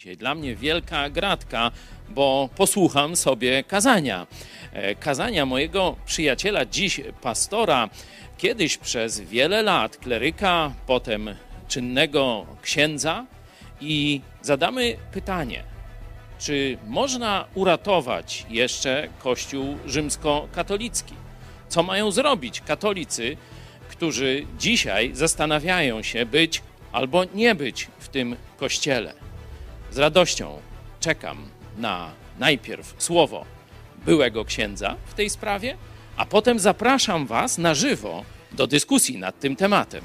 Dzisiaj Dla mnie wielka gratka, bo posłucham sobie kazania. E, Kazania mojego przyjaciela, dziś pastora, kiedyś przez wiele lat kleryka, potem czynnego księdza i zadamy pytanie, czy można uratować jeszcze Kościół rzymskokatolicki? Co mają zrobić katolicy, którzy dzisiaj zastanawiają się być albo nie być w tym kościele? Z radością czekam na najpierw słowo byłego księdza w tej sprawie, a potem zapraszam Was na żywo do dyskusji nad tym tematem.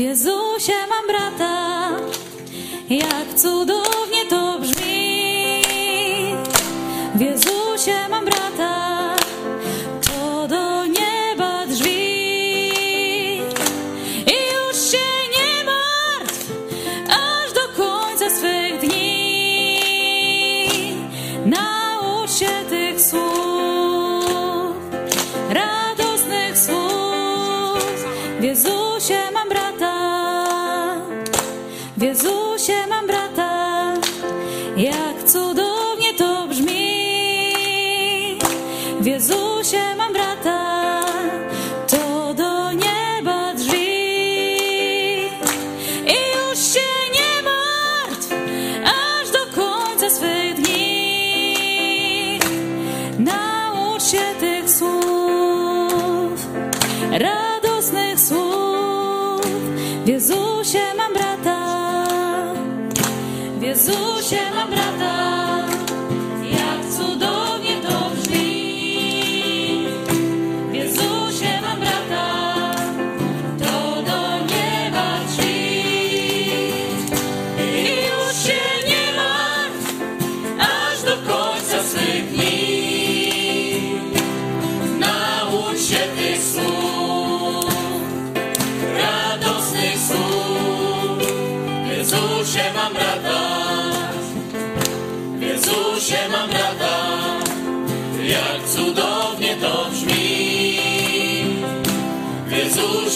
W Jezusie mam brata, jak cudownie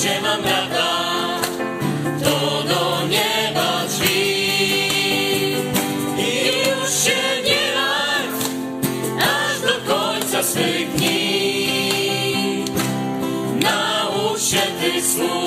Jezusie mam brata, to do nieba drzwi. I już się nie martw, aż do końca swych dni. Naucz się tych słów,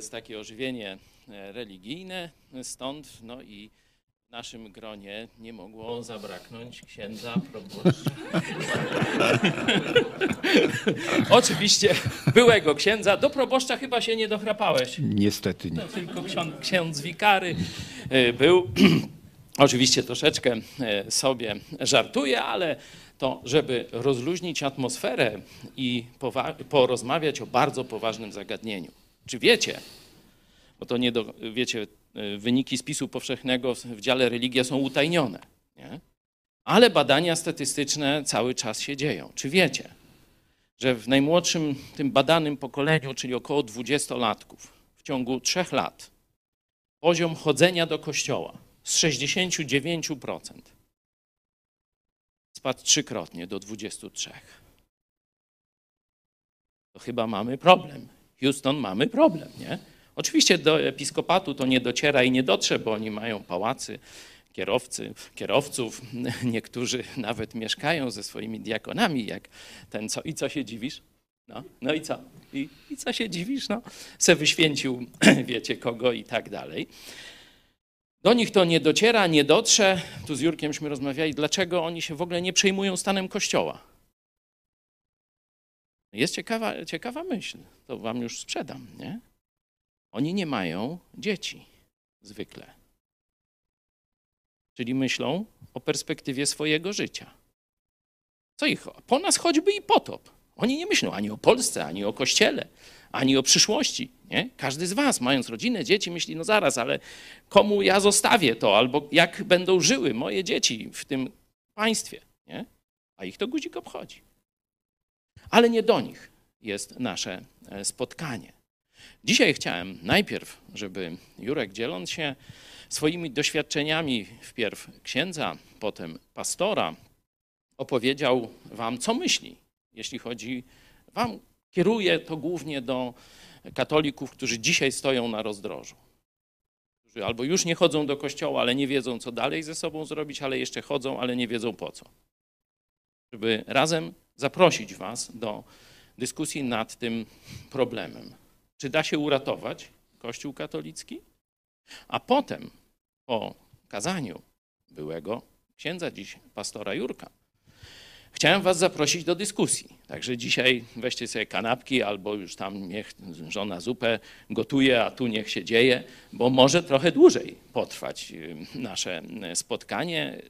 jest takie ożywienie e, religijne, stąd no i w naszym gronie nie mogło zabraknąć księdza proboszcza. Oczywiście byłego księdza. Do proboszcza chyba się nie dochrapałeś. Niestety nie. To tylko ksiądz, ksiądz wikary y, był. Oczywiście troszeczkę y, sobie żartuję, ale to, żeby rozluźnić atmosferę i porozmawiać o bardzo poważnym zagadnieniu. Czy wiecie, bo to nie do, wiecie, y, wyniki spisu powszechnego w dziale religia są utajnione, nie? ale badania statystyczne cały czas się dzieją. Czy wiecie, że w najmłodszym tym badanym pokoleniu, czyli około 20-latków, w ciągu trzech lat poziom chodzenia do kościoła z 69% spadł trzykrotnie do 23%. To chyba mamy problem. Houston, mamy problem, nie? Oczywiście do episkopatu to nie dociera i nie dotrze, bo oni mają pałacy, kierowcy, kierowców, niektórzy nawet mieszkają ze swoimi diakonami, jak ten co. I co się dziwisz? No, no i co? I, I co się dziwisz? No, se wyświęcił, wiecie kogo i tak dalej. Do nich to nie dociera, nie dotrze. Tu z Jurkiemśmy rozmawiali, dlaczego oni się w ogóle nie przejmują stanem Kościoła. Jest ciekawa, ciekawa myśl, to wam już sprzedam, nie? Oni nie mają dzieci zwykle. Czyli myślą o perspektywie swojego życia. Co ich? Po nas choćby i potop. Oni nie myślą ani o Polsce, ani o Kościele, ani o przyszłości. Nie? Każdy z was, mając rodzinę, dzieci, myśli, no zaraz, ale komu ja zostawię to, albo jak będą żyły moje dzieci w tym państwie. Nie? A ich to guzik obchodzi. Ale nie do nich jest nasze e, spotkanie. Dzisiaj chciałem najpierw, żeby Jurek, dzieląc się swoimi doświadczeniami, wpierw księdza, potem pastora, opowiedział wam, co myśli, jeśli chodzi, wam kieruje to głównie do katolików, którzy dzisiaj stoją na rozdrożu. Którzy albo już nie chodzą do kościoła, ale nie wiedzą, co dalej ze sobą zrobić, ale jeszcze chodzą, ale nie wiedzą po co. Żeby razem zaprosić was do dyskusji nad tym problemem. Czy da się uratować Kościół katolicki? A potem, po kazaniu byłego księdza dziś, pastora Jurka, chciałem was zaprosić do dyskusji. Także dzisiaj weźcie sobie kanapki albo już tam niech żona zupę gotuje, a tu niech się dzieje, bo może trochę dłużej potrwać y, nasze spotkanie.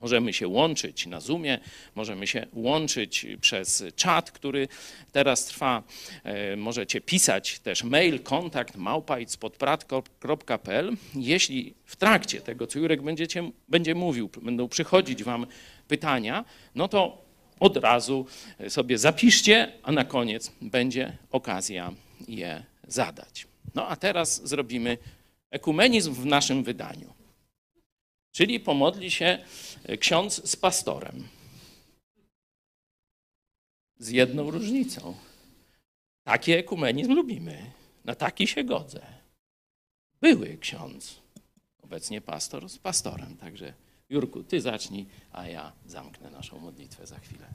Możemy się łączyć na Zoomie, możemy się łączyć przez czat, który teraz trwa. E, Możecie pisać też mail kontakt małpajdspodprat.pl. Jeśli w trakcie tego, co Jurek będziecie, będzie mówił, będą przychodzić wam pytania, no to od razu sobie zapiszcie, a na koniec będzie okazja je zadać. No a teraz zrobimy ekumenizm w naszym wydaniu. Czyli pomodli się ksiądz z pastorem. Z jedną różnicą. Taki ekumenizm lubimy. Na taki się godzę. Były ksiądz, obecnie pastor z pastorem. Także Jurku, ty zacznij, a ja zamknę naszą modlitwę za chwilę.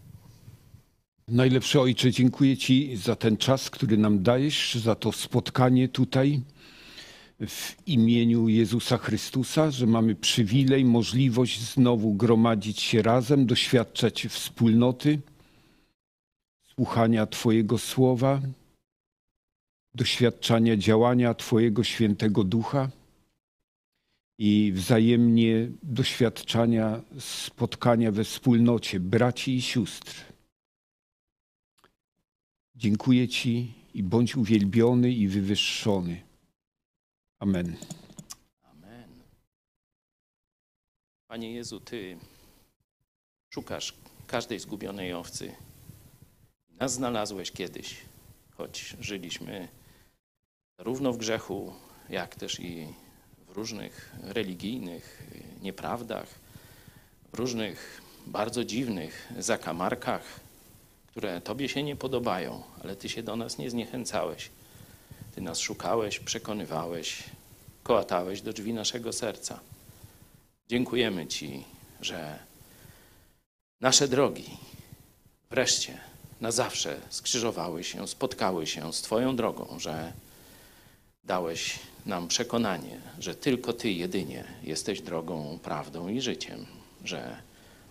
Najlepszy Ojcze, dziękuję Ci za ten czas, który nam dajesz, za to spotkanie tutaj w imieniu Jezusa Chrystusa, że mamy przywilej, możliwość znowu gromadzić się razem, doświadczać wspólnoty, słuchania Twojego słowa, doświadczania działania Twojego świętego ducha i wzajemnie doświadczania spotkania we wspólnocie braci i sióstr. Dziękuję Ci i bądź uwielbiony i wywyższony. Amen. Amen. Panie Jezu, Ty szukasz każdej zgubionej owcy. Nas znalazłeś kiedyś, choć żyliśmy zarówno w grzechu, jak też i w różnych religijnych nieprawdach, w różnych bardzo dziwnych zakamarkach, które Tobie się nie podobają, ale Ty się do nas nie zniechęcałeś. Ty nas szukałeś, przekonywałeś, kołatałeś do drzwi naszego serca. Dziękujemy Ci, że nasze drogi wreszcie na zawsze skrzyżowały się, spotkały się z Twoją drogą, że dałeś nam przekonanie, że tylko Ty jedynie jesteś drogą, prawdą i życiem, że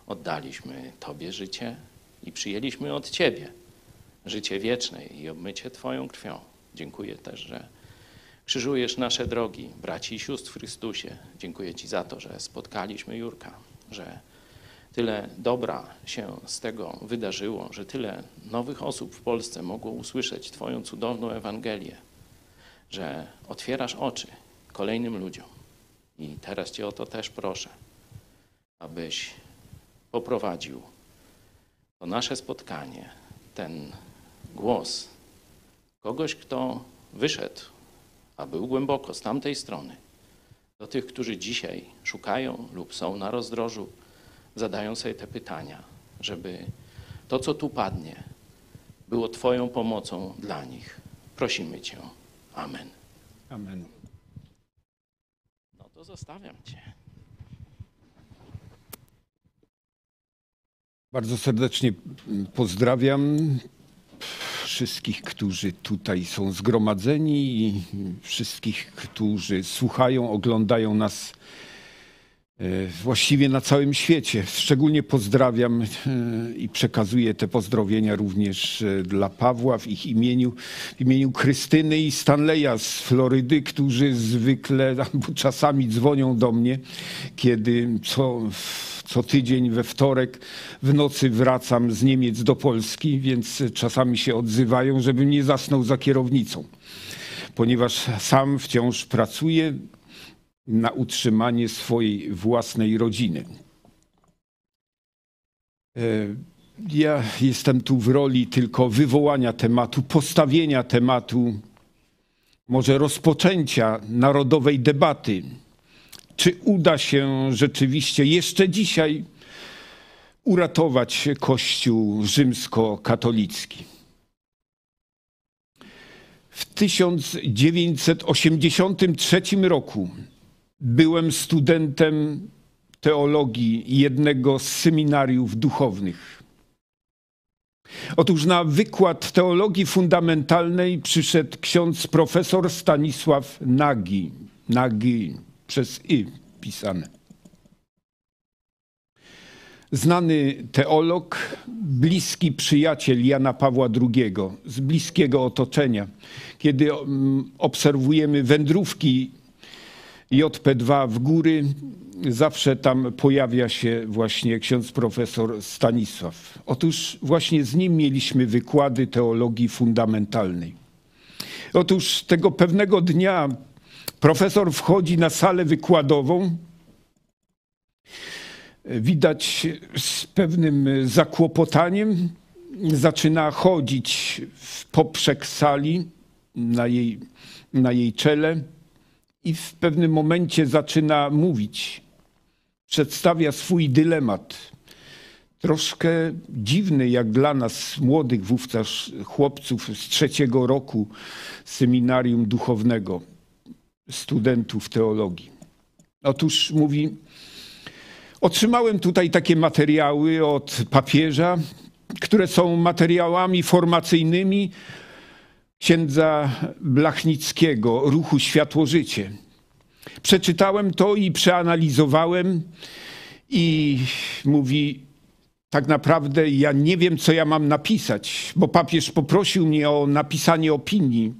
oddaliśmy Tobie życie i przyjęliśmy od Ciebie życie wieczne i obmycie Twoją krwią. Dziękuję też, że krzyżujesz nasze drogi, braci i sióstr w Chrystusie. Dziękuję Ci za to, że spotkaliśmy Jurka, że tyle dobra się z tego wydarzyło, że tyle nowych osób w Polsce mogło usłyszeć Twoją cudowną Ewangelię, że otwierasz oczy kolejnym ludziom. I teraz Cię o to też proszę, abyś poprowadził to nasze spotkanie, ten głos kogoś, kto wyszedł, a był głęboko z tamtej strony, do tych, którzy dzisiaj szukają lub są na rozdrożu, zadają sobie te pytania, żeby to, co tu padnie, było Twoją pomocą dla nich. Prosimy Cię. Amen. Amen. No to zostawiam Cię. Bardzo serdecznie pozdrawiam wszystkich, którzy tutaj są zgromadzeni i wszystkich, którzy słuchają, oglądają nas właściwie na całym świecie. Szczególnie pozdrawiam e, i przekazuję te pozdrowienia również e, dla Pawła w ich imieniu, w imieniu Krystyny i Stanleya z Florydy, którzy zwykle albo czasami dzwonią do mnie, kiedy co co tydzień we wtorek w nocy wracam z Niemiec do Polski, więc czasami się odzywają, żebym nie zasnął za kierownicą, ponieważ sam wciąż pracuję na utrzymanie swojej własnej rodziny. E, ja jestem tu w roli tylko wywołania tematu, postawienia tematu, może rozpoczęcia narodowej debaty czy uda się rzeczywiście jeszcze dzisiaj uratować Kościół rzymskokatolicki? W 1983 roku byłem studentem teologii jednego z seminariów duchownych. Otóż na wykład teologii fundamentalnej przyszedł ksiądz profesor Stanisław Nagi. Nagi przez i pisane. Znany teolog, bliski przyjaciel Jana Pawła II z bliskiego otoczenia. Kiedy mm, obserwujemy wędrówki JP2 w góry, zawsze tam pojawia się właśnie ksiądz profesor Stanisław. Otóż właśnie z nim mieliśmy wykłady teologii fundamentalnej. Otóż tego pewnego dnia Profesor wchodzi na salę wykładową. Widać z pewnym zakłopotaniem zaczyna chodzić w poprzek sali na jej, na jej czele i w pewnym momencie zaczyna mówić. Przedstawia swój dylemat. Troszkę dziwny, jak dla nas, młodych wówczas chłopców z trzeciego roku seminarium duchownego studentów teologii. Otóż mówi, otrzymałem tutaj takie materiały od papieża, które są materiałami formacyjnymi księdza Blachnickiego, ruchu Światło-Życie. Przeczytałem to i przeanalizowałem i mówi, tak naprawdę ja nie wiem, co ja mam napisać, bo papież poprosił mnie o napisanie opinii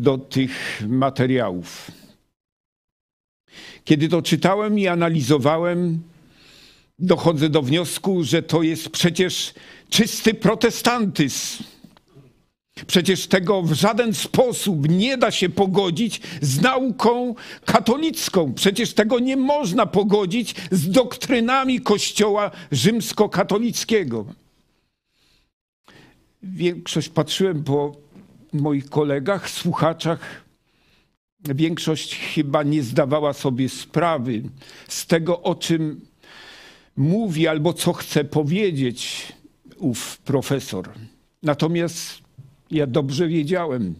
do tych materiałów. Kiedy to czytałem i analizowałem, dochodzę do wniosku, że to jest przecież czysty protestantyzm. Przecież tego w żaden sposób nie da się pogodzić z nauką katolicką. Przecież tego nie można pogodzić z doktrynami Kościoła rzymskokatolickiego. Większość patrzyłem po moich kolegach, słuchaczach, większość chyba nie zdawała sobie sprawy z tego, o czym mówi albo co chce powiedzieć ów profesor. Natomiast ja dobrze wiedziałem,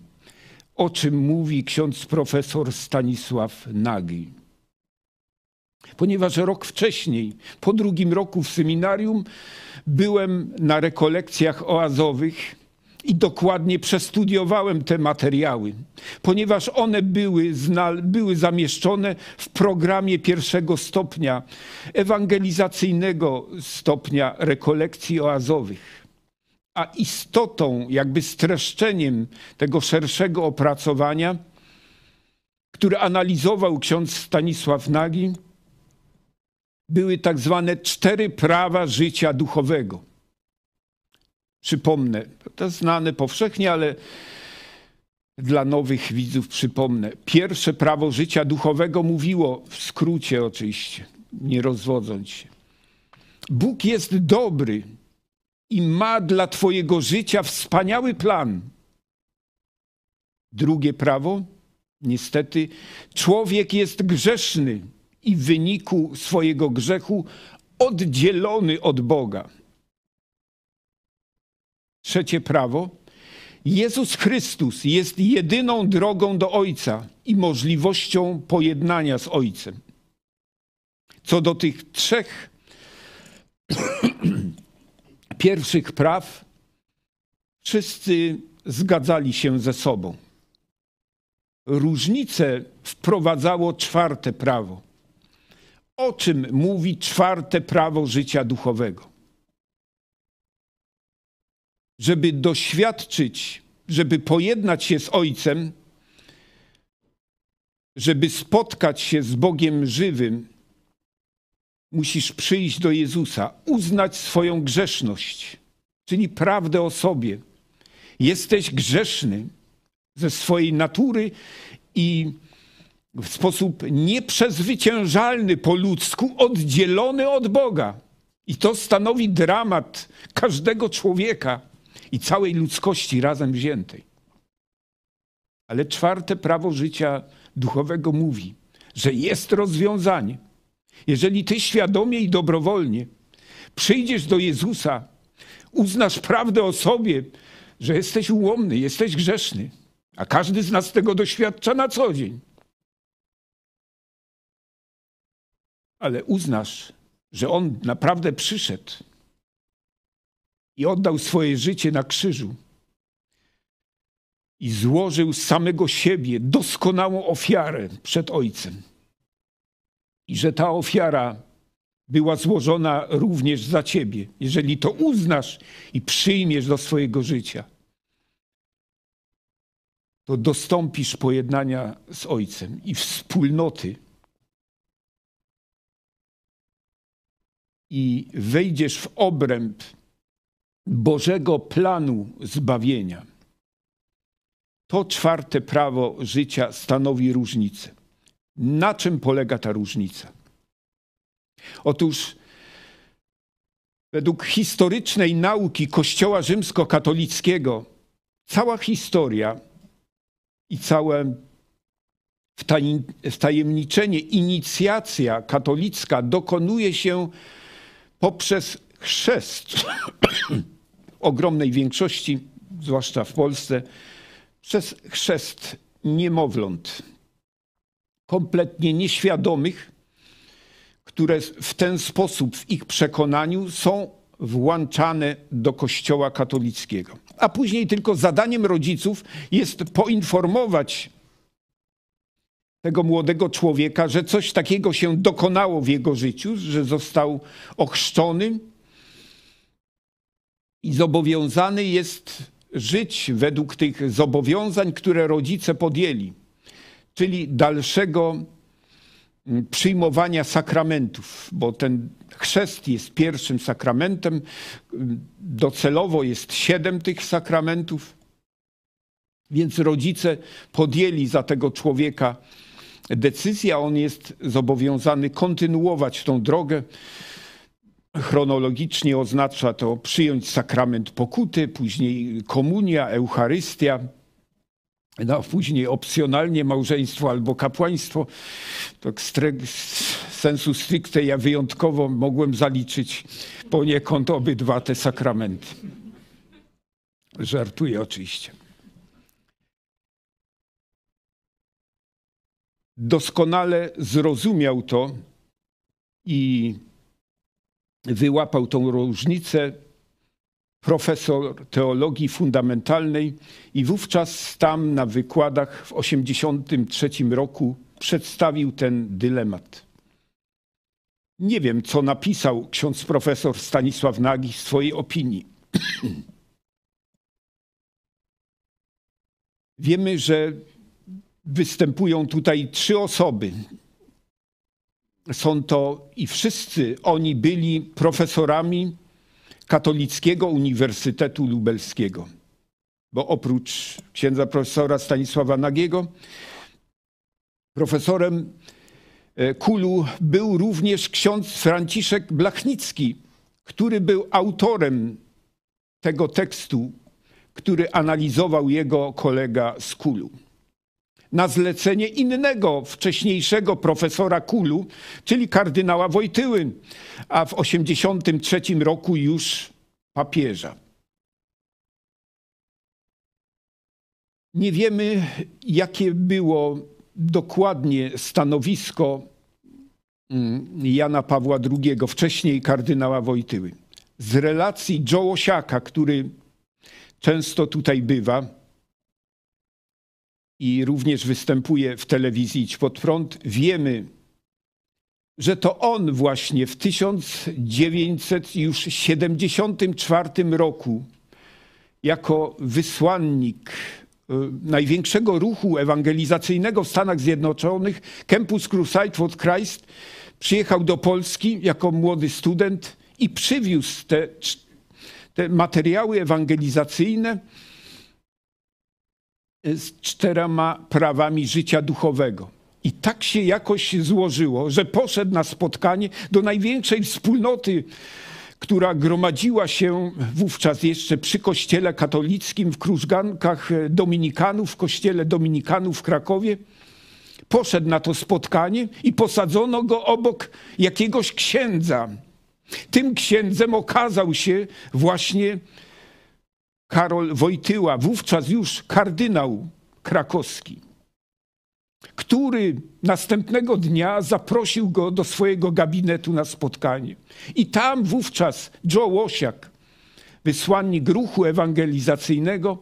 o czym mówi ksiądz profesor Stanisław Nagi. Ponieważ rok wcześniej, po drugim roku w seminarium, byłem na rekolekcjach oazowych i dokładnie przestudiowałem te materiały, ponieważ one były, były zamieszczone w programie pierwszego stopnia, ewangelizacyjnego stopnia rekolekcji oazowych. A istotą, jakby streszczeniem tego szerszego opracowania, które analizował ksiądz Stanisław Nagi, były tak zwane cztery prawa życia duchowego. Przypomnę, to znane powszechnie, ale dla nowych widzów przypomnę. Pierwsze prawo życia duchowego mówiło, w skrócie oczywiście, nie rozwodząc się. Bóg jest dobry i ma dla Twojego życia wspaniały plan. Drugie prawo, niestety, człowiek jest grzeszny i w wyniku swojego grzechu oddzielony od Boga. Trzecie prawo. Jezus Chrystus jest jedyną drogą do Ojca i możliwością pojednania z Ojcem. Co do tych trzech pierwszych praw, wszyscy zgadzali się ze sobą. Różnicę wprowadzało czwarte prawo. O czym mówi czwarte prawo życia duchowego? żeby doświadczyć, żeby pojednać się z Ojcem, żeby spotkać się z Bogiem żywym, musisz przyjść do Jezusa, uznać swoją grzeszność, czyli prawdę o sobie. Jesteś grzeszny ze swojej natury i w sposób nieprzezwyciężalny po ludzku oddzielony od Boga. I to stanowi dramat każdego człowieka i całej ludzkości razem wziętej. Ale czwarte prawo życia duchowego mówi, że jest rozwiązanie. Jeżeli ty świadomie i dobrowolnie przyjdziesz do Jezusa, uznasz prawdę o sobie, że jesteś ułomny, jesteś grzeszny, a każdy z nas tego doświadcza na co dzień. Ale uznasz, że On naprawdę przyszedł i oddał swoje życie na krzyżu. I złożył samego siebie, doskonałą ofiarę przed Ojcem. I że ta ofiara była złożona również za ciebie, jeżeli to uznasz i przyjmiesz do swojego życia. To dostąpisz pojednania z Ojcem i wspólnoty. I wejdziesz w obręb Bożego planu zbawienia. To czwarte prawo życia stanowi różnicę. Na czym polega ta różnica? Otóż według historycznej nauki Kościoła rzymskokatolickiego cała historia i całe wtajemniczenie, inicjacja katolicka dokonuje się poprzez chrzest ogromnej większości, zwłaszcza w Polsce, przez chrzest niemowląt, kompletnie nieświadomych, które w ten sposób w ich przekonaniu są włączane do Kościoła katolickiego. A później tylko zadaniem rodziców jest poinformować tego młodego człowieka, że coś takiego się dokonało w jego życiu, że został ochrzczony, i zobowiązany jest żyć według tych zobowiązań, które rodzice podjęli, czyli dalszego mm, przyjmowania sakramentów, bo ten chrzest jest pierwszym sakramentem. Docelowo jest siedem tych sakramentów, więc rodzice podjęli za tego człowieka decyzję, a on jest zobowiązany kontynuować tą drogę chronologicznie oznacza to przyjąć sakrament pokuty, później komunia, Eucharystia, no, później opcjonalnie małżeństwo albo kapłaństwo. Tak sensu stricte ja wyjątkowo mogłem zaliczyć poniekąd obydwa te sakramenty. Żartuję oczywiście. Doskonale zrozumiał to i wyłapał tą różnicę profesor teologii fundamentalnej i wówczas tam na wykładach w 1983 roku przedstawił ten dylemat. Nie wiem, co napisał ksiądz profesor Stanisław Nagi w swojej opinii. Wiemy, że występują tutaj trzy osoby. Są to i wszyscy oni byli profesorami Katolickiego Uniwersytetu Lubelskiego. Bo oprócz księdza profesora Stanisława Nagiego, profesorem e, Kulu był również ksiądz Franciszek Blachnicki, który był autorem tego tekstu, który analizował jego kolega z Kulu. Na zlecenie innego, wcześniejszego profesora Kulu, czyli kardynała Wojtyły, a w 1983 roku już papieża. Nie wiemy, jakie było dokładnie stanowisko mm, Jana Pawła II, wcześniej kardynała Wojtyły. Z relacji Joe Osiaka, który często tutaj bywa i również występuje w telewizji Idź Pod Prąd, wiemy, że to on właśnie w 1974 roku jako wysłannik e, największego ruchu ewangelizacyjnego w Stanach Zjednoczonych, Campus Crusade for Christ, przyjechał do Polski jako młody student i przywiózł te, te materiały ewangelizacyjne z czterema prawami życia duchowego. I tak się jakoś złożyło, że poszedł na spotkanie do największej wspólnoty, która gromadziła się wówczas jeszcze przy kościele katolickim w Krużgankach Dominikanów, w kościele Dominikanów w Krakowie. Poszedł na to spotkanie i posadzono go obok jakiegoś księdza. Tym księdzem okazał się właśnie Karol Wojtyła, wówczas już kardynał krakowski który następnego dnia zaprosił go do swojego gabinetu na spotkanie. I tam wówczas Joe Łosiak, wysłannik ruchu ewangelizacyjnego,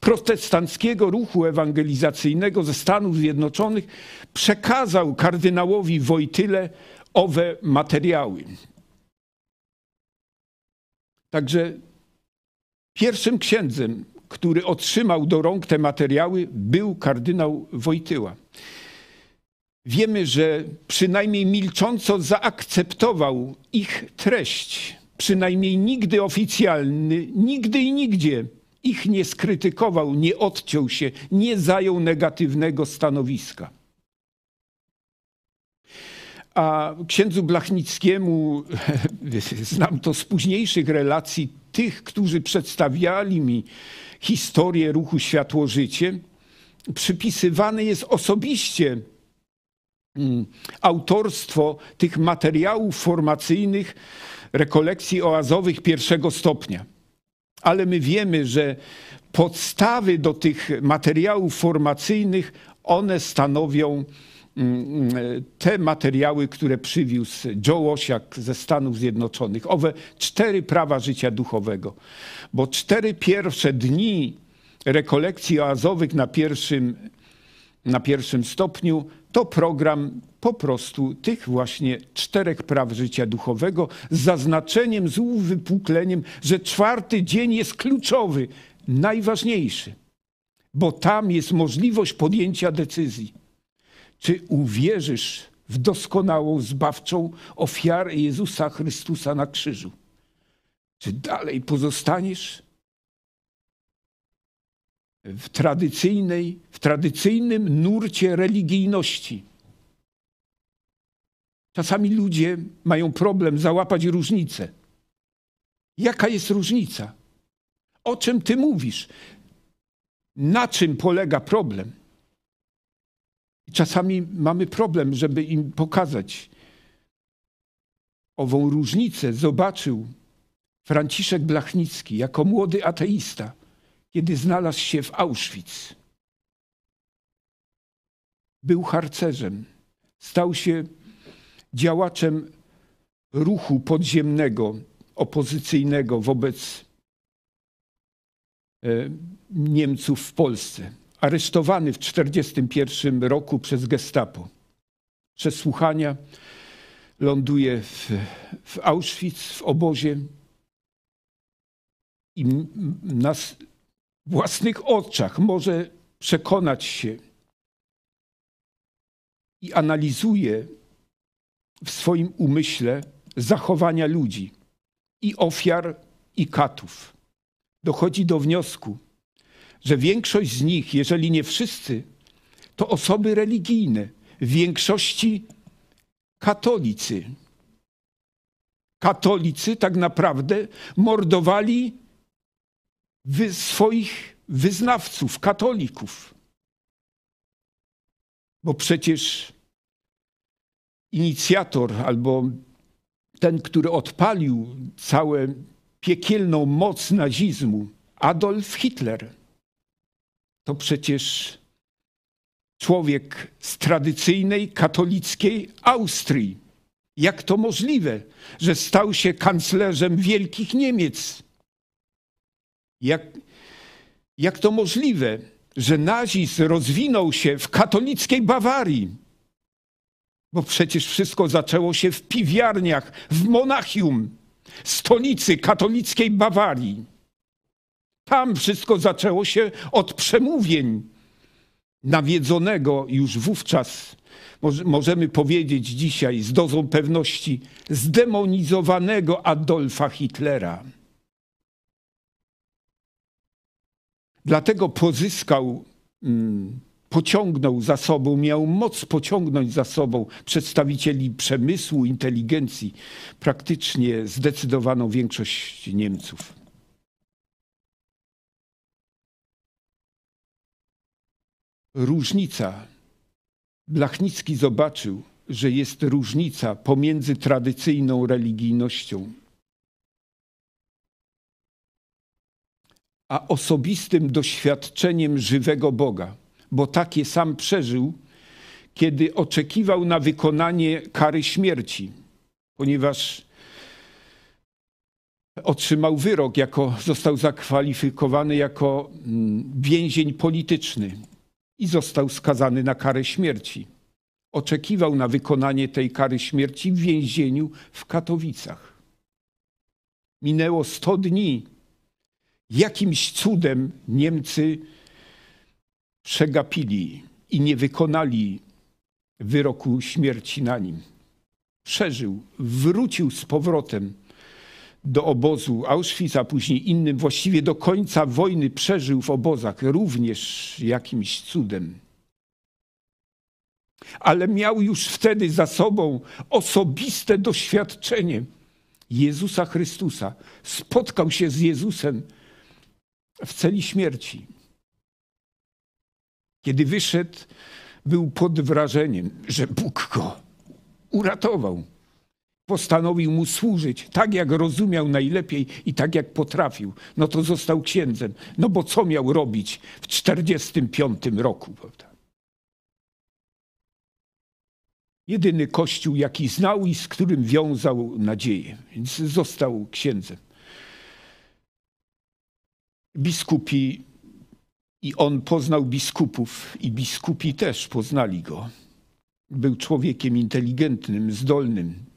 protestanckiego ruchu ewangelizacyjnego ze Stanów Zjednoczonych, przekazał kardynałowi Wojtyle owe materiały. Także pierwszym księdzem, który otrzymał do rąk te materiały, był kardynał Wojtyła. Wiemy, że przynajmniej milcząco zaakceptował ich treść, przynajmniej nigdy oficjalny, nigdy i nigdzie ich nie skrytykował, nie odciął się, nie zajął negatywnego stanowiska. A księdzu Blachnickiemu, znam to z późniejszych relacji tych, którzy przedstawiali mi historię ruchu Światło-Życie, przypisywane jest osobiście mm, autorstwo tych materiałów formacyjnych, rekolekcji oazowych pierwszego stopnia. Ale my wiemy, że podstawy do tych materiałów formacyjnych, one stanowią te materiały, które przywiózł Joe Osiak ze Stanów Zjednoczonych. Owe cztery prawa życia duchowego. Bo cztery pierwsze dni rekolekcji oazowych na pierwszym, na pierwszym stopniu to program po prostu tych właśnie czterech praw życia duchowego z zaznaczeniem, z uwypukleniem, że czwarty dzień jest kluczowy, najważniejszy, bo tam jest możliwość podjęcia decyzji. Czy uwierzysz w doskonałą, zbawczą ofiarę Jezusa Chrystusa na krzyżu? Czy dalej pozostaniesz w tradycyjnej, w tradycyjnym nurcie religijności. Czasami ludzie mają problem załapać różnicę. Jaka jest różnica? O czym ty mówisz? Na czym polega problem? Czasami mamy problem, żeby im pokazać ową różnicę. Zobaczył Franciszek Blachnicki jako młody ateista kiedy znalazł się w Auschwitz. Był harcerzem, stał się działaczem ruchu podziemnego, opozycyjnego wobec e, Niemców w Polsce. Aresztowany w 1941 roku przez Gestapo. Przesłuchania ląduje w, w Auschwitz, w obozie i na własnych oczach może przekonać się i analizuje w swoim umyśle zachowania ludzi i ofiar, i katów. Dochodzi do wniosku, że większość z nich, jeżeli nie wszyscy, to osoby religijne, w większości katolicy. Katolicy tak naprawdę mordowali wy swoich wyznawców, katolików. Bo przecież inicjator albo ten, który odpalił całą piekielną moc nazizmu, Adolf Hitler, to przecież człowiek z tradycyjnej katolickiej Austrii. Jak to możliwe, że stał się kanclerzem wielkich Niemiec? Jak, jak to możliwe, że nazizm rozwinął się w katolickiej Bawarii? Bo przecież wszystko zaczęło się w piwiarniach, w Monachium, stolicy katolickiej Bawarii. Tam wszystko zaczęło się od przemówień nawiedzonego już wówczas, możemy powiedzieć dzisiaj z dozą pewności, zdemonizowanego Adolfa Hitlera. Dlatego pozyskał, mm, pociągnął za sobą, miał moc pociągnąć za sobą przedstawicieli przemysłu, inteligencji, praktycznie zdecydowaną większość Niemców. Różnica. Blachnicki zobaczył, że jest różnica pomiędzy tradycyjną religijnością a osobistym doświadczeniem żywego Boga, bo takie sam przeżył, kiedy oczekiwał na wykonanie kary śmierci, ponieważ otrzymał wyrok, jako został zakwalifikowany jako mm, więzień polityczny i został skazany na karę śmierci. Oczekiwał na wykonanie tej kary śmierci w więzieniu w Katowicach. Minęło 100 dni Jakimś cudem Niemcy przegapili i nie wykonali wyroku śmierci na nim. Przeżył, wrócił z powrotem do obozu Auschwitz, a później innym, właściwie do końca wojny przeżył w obozach, również jakimś cudem. Ale miał już wtedy za sobą osobiste doświadczenie Jezusa Chrystusa. Spotkał się z Jezusem w celi śmierci. Kiedy wyszedł, był pod wrażeniem, że Bóg go uratował. Postanowił mu służyć tak, jak rozumiał najlepiej i tak, jak potrafił. No to został księdzem. No bo co miał robić w 45 roku? Prawda? Jedyny kościół, jaki znał i z którym wiązał nadzieję, więc został księdzem biskupi i on poznał biskupów i biskupi też poznali go. Był człowiekiem inteligentnym, zdolnym.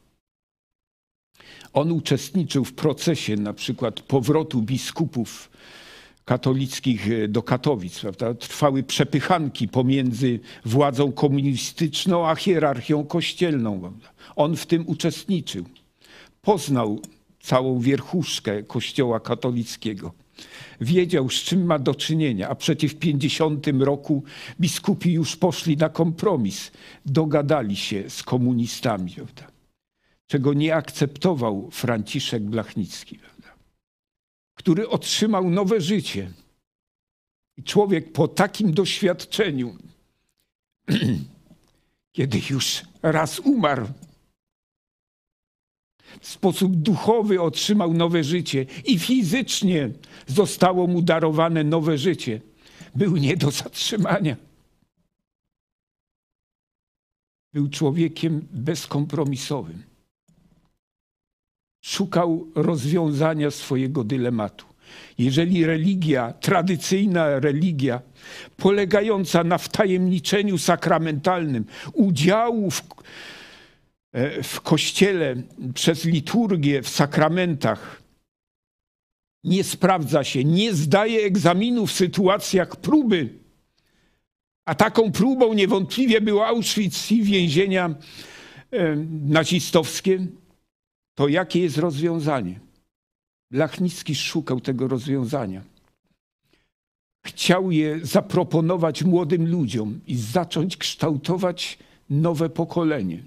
On uczestniczył w procesie na przykład powrotu biskupów katolickich do Katowic. Prawda? Trwały przepychanki pomiędzy władzą komunistyczną a hierarchią kościelną. Prawda? On w tym uczestniczył. Poznał całą wierchuszkę Kościoła katolickiego wiedział, z czym ma do czynienia, a przecież w 50 roku biskupi już poszli na kompromis, dogadali się z komunistami, prawda? Czego nie akceptował Franciszek Blachnicki, prawda? który otrzymał nowe życie. I człowiek po takim doświadczeniu, kiedy już raz umarł, w sposób duchowy otrzymał nowe życie i fizycznie zostało mu darowane nowe życie. Był nie do zatrzymania. Był człowiekiem bezkompromisowym. Szukał rozwiązania swojego dylematu. Jeżeli religia, tradycyjna religia, polegająca na wtajemniczeniu sakramentalnym, udziału w, e, w kościele przez liturgię, w sakramentach, nie sprawdza się, nie zdaje egzaminu w sytuacjach próby, a taką próbą niewątpliwie był Auschwitz i więzienia e, nazistowskie, to jakie jest rozwiązanie? Lachnicki szukał tego rozwiązania. Chciał je zaproponować młodym ludziom i zacząć kształtować nowe pokolenie.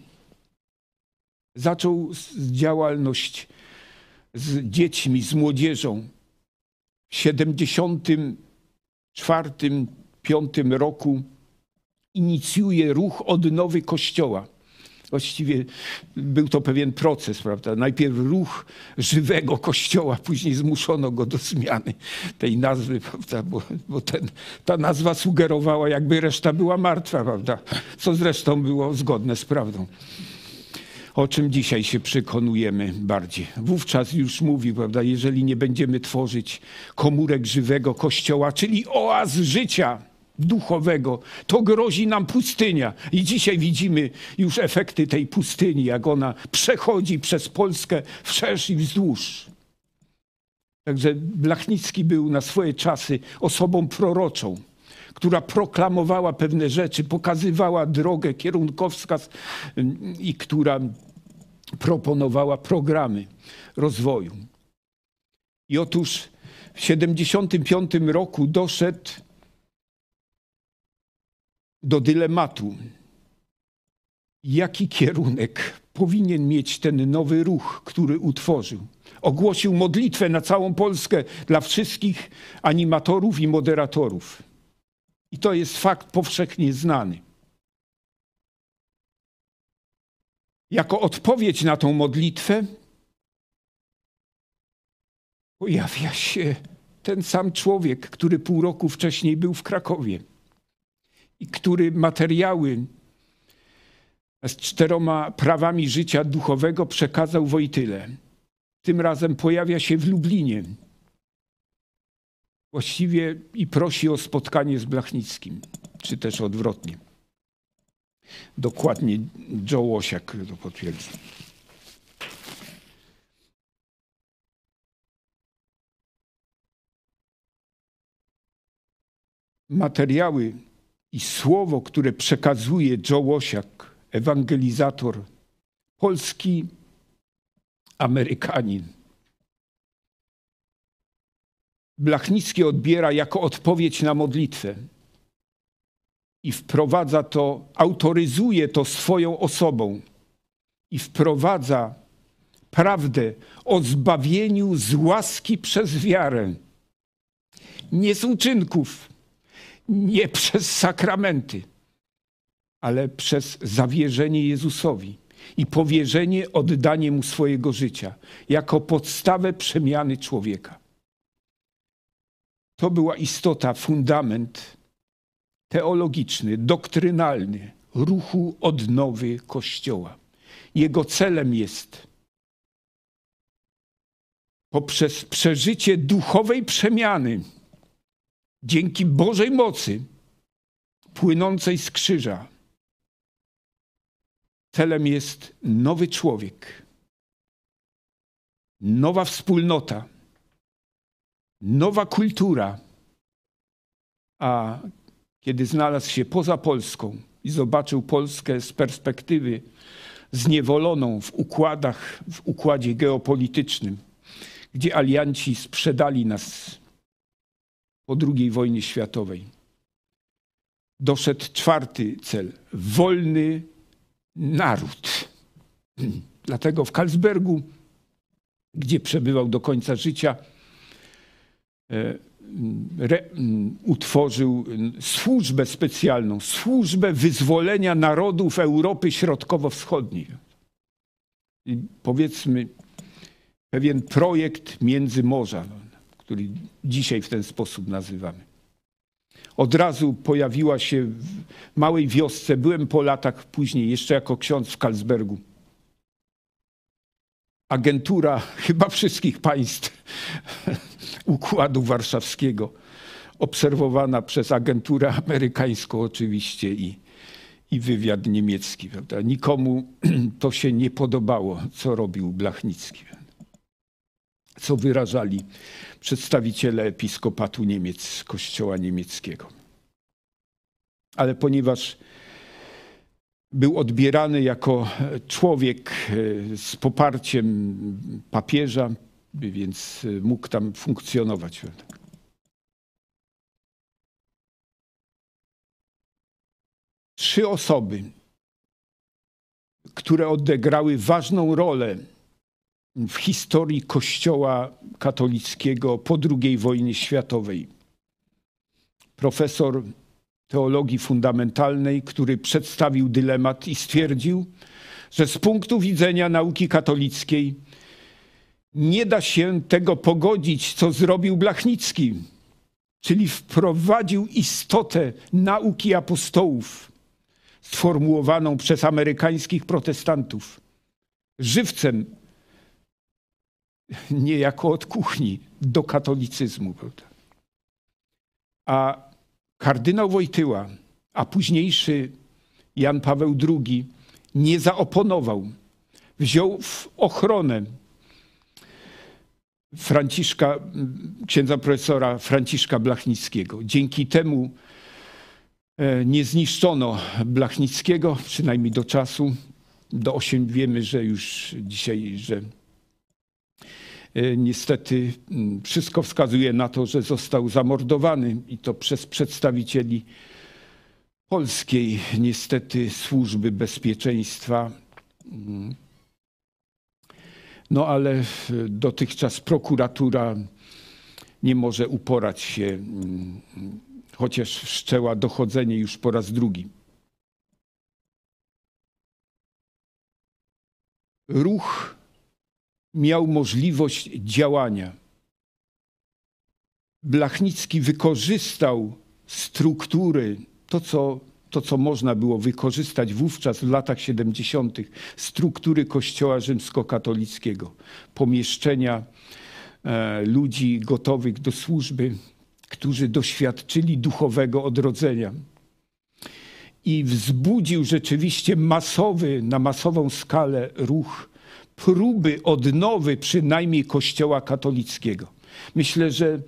Zaczął działalność z dziećmi, z młodzieżą. W 74 5 roku inicjuje ruch odnowy Kościoła. Właściwie był to pewien proces, prawda? Najpierw ruch żywego kościoła, później zmuszono go do zmiany tej nazwy, prawda? Bo, bo ten, ta nazwa sugerowała, jakby reszta była martwa, prawda? Co zresztą było zgodne z prawdą. O czym dzisiaj się przekonujemy bardziej. Wówczas już mówi, prawda, jeżeli nie będziemy tworzyć komórek żywego kościoła, czyli oaz życia, duchowego, to grozi nam pustynia. I dzisiaj widzimy już efekty tej pustyni, jak ona przechodzi przez Polskę wszerz i wzdłuż. Także Blachnicki był na swoje czasy osobą proroczą, która proklamowała pewne rzeczy, pokazywała drogę, kierunkowskaz i która proponowała programy rozwoju. I otóż w 1975 roku doszedł do dylematu, jaki kierunek powinien mieć ten nowy ruch, który utworzył. Ogłosił modlitwę na całą Polskę dla wszystkich animatorów i moderatorów. I to jest fakt powszechnie znany. Jako odpowiedź na tą modlitwę pojawia się ten sam człowiek, który pół roku wcześniej był w Krakowie i który materiały z czteroma prawami życia duchowego przekazał Wojtyle. Tym razem pojawia się w Lublinie. Właściwie i prosi o spotkanie z Blachnickim, czy też odwrotnie. Dokładnie Joe Łosiak to potwierdzi. Materiały i słowo, które przekazuje Joe Łosiak, ewangelizator, polski Amerykanin. Blachnicki odbiera jako odpowiedź na modlitwę i wprowadza to, autoryzuje to swoją osobą i wprowadza prawdę o zbawieniu z łaski przez wiarę, nie z uczynków nie przez sakramenty, ale przez zawierzenie Jezusowi i powierzenie, oddanie mu swojego życia jako podstawę przemiany człowieka. To była istota, fundament teologiczny, doktrynalny ruchu odnowy Kościoła. Jego celem jest poprzez przeżycie duchowej przemiany dzięki Bożej mocy płynącej z krzyża. Celem jest nowy człowiek, nowa wspólnota, nowa kultura. A kiedy znalazł się poza Polską i zobaczył Polskę z perspektywy zniewoloną w układach, w układzie geopolitycznym, gdzie alianci sprzedali nas po II wojnie światowej. Doszedł czwarty cel wolny naród. Dlatego w Karlsbergu, gdzie przebywał do końca życia, e, re, utworzył służbę specjalną, służbę wyzwolenia narodów Europy Środkowo-Wschodniej. Powiedzmy, pewien projekt Międzymorza który dzisiaj w ten sposób nazywamy. Od razu pojawiła się w małej wiosce, byłem po latach później, jeszcze jako ksiądz w Karlsbergu. agentura chyba wszystkich państw Układu Warszawskiego, obserwowana przez agenturę amerykańską oczywiście i, i wywiad niemiecki. Prawda? Nikomu to się nie podobało, co robił Blachnicki, co wyrażali przedstawiciele episkopatu Niemiec, kościoła niemieckiego. Ale ponieważ był odbierany jako człowiek e, z poparciem papieża, więc mógł tam funkcjonować. Trzy osoby, które odegrały ważną rolę w historii Kościoła katolickiego po II wojnie światowej. Profesor teologii fundamentalnej, który przedstawił dylemat i stwierdził, że z punktu widzenia nauki katolickiej nie da się tego pogodzić, co zrobił Blachnicki, czyli wprowadził istotę nauki apostołów, sformułowaną przez amerykańskich protestantów, żywcem, niejako od kuchni, do katolicyzmu. A Kardynał Wojtyła, a późniejszy Jan Paweł II nie zaoponował. Wziął w ochronę Franciszka, księdza profesora Franciszka Blachnickiego. Dzięki temu e, nie zniszczono Blachnickiego, przynajmniej do czasu. Do 8 wiemy, że już dzisiaj, że niestety mm, wszystko wskazuje na to, że został zamordowany i to przez przedstawicieli polskiej, niestety, służby bezpieczeństwa. Mm. No ale dotychczas prokuratura nie może uporać się, mm, chociaż wszczęła dochodzenie już po raz drugi. Ruch miał możliwość działania. Blachnicki wykorzystał struktury, to co, to co można było wykorzystać wówczas w latach 70., struktury Kościoła rzymskokatolickiego, pomieszczenia e, ludzi gotowych do służby, którzy doświadczyli duchowego odrodzenia. I wzbudził rzeczywiście masowy, na masową skalę ruch próby odnowy przynajmniej Kościoła katolickiego. Myślę, że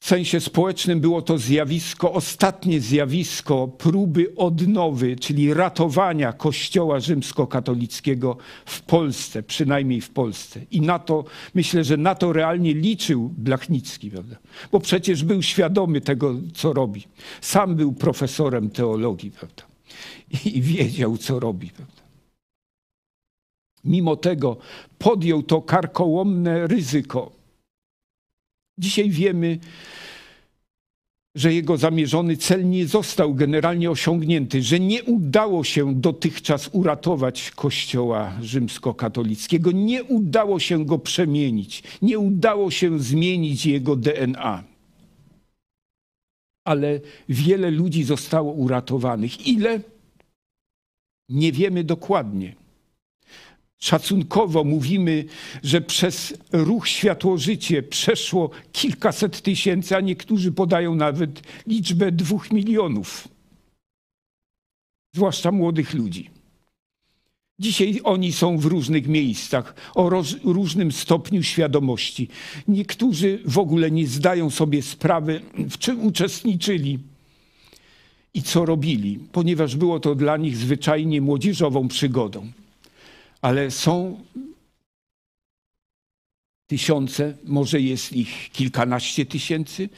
w sensie społecznym było to zjawisko, ostatnie zjawisko próby odnowy, czyli ratowania Kościoła rzymskokatolickiego w Polsce, przynajmniej w Polsce. I na to, myślę, że na to realnie liczył Blachnicki, prawda? bo przecież był świadomy tego, co robi. Sam był profesorem teologii, prawda? I wiedział, co robi. Prawda? Mimo tego podjął to karkołomne ryzyko. Dzisiaj wiemy, że jego zamierzony cel nie został generalnie osiągnięty, że nie udało się dotychczas uratować Kościoła rzymskokatolickiego, nie udało się go przemienić, nie udało się zmienić jego DNA. Ale wiele ludzi zostało uratowanych. Ile? Nie wiemy dokładnie. Szacunkowo mówimy, że przez ruch Światło-Życie przeszło kilkaset tysięcy, a niektórzy podają nawet liczbę dwóch milionów, zwłaszcza młodych ludzi. Dzisiaj oni są w różnych miejscach, o roz, różnym stopniu świadomości. Niektórzy w ogóle nie zdają sobie sprawy, w czym uczestniczyli i co robili, ponieważ było to dla nich zwyczajnie młodzieżową przygodą ale są tysiące, może jest ich kilkanaście tysięcy.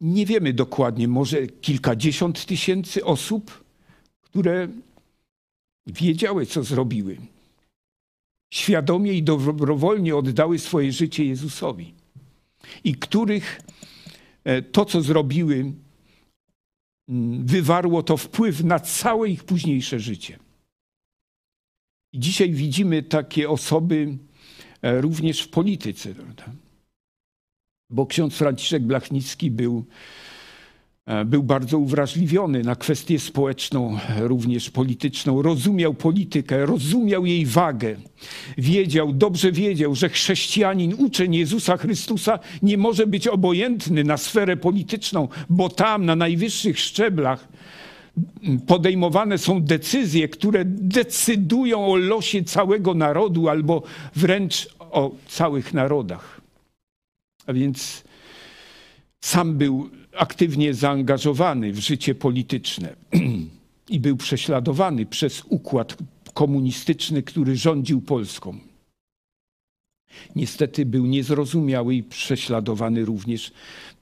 Nie wiemy dokładnie, może kilkadziesiąt tysięcy osób, które wiedziały, co zrobiły. Świadomie i dobrowolnie oddały swoje życie Jezusowi. I których e, to, co zrobiły, wywarło to wpływ na całe ich późniejsze życie. I dzisiaj widzimy takie osoby e, również w polityce. Prawda? Bo ksiądz Franciszek Blachnicki był E, był bardzo uwrażliwiony na kwestię społeczną, również polityczną. Rozumiał politykę, rozumiał jej wagę. Wiedział, dobrze wiedział, że chrześcijanin, uczeń Jezusa Chrystusa nie może być obojętny na sferę polityczną, bo tam na najwyższych szczeblach podejmowane są decyzje, które decydują o losie całego narodu albo wręcz o całych narodach. A więc sam był aktywnie zaangażowany w życie polityczne i był prześladowany przez układ komunistyczny, który rządził Polską. Niestety był niezrozumiały i prześladowany również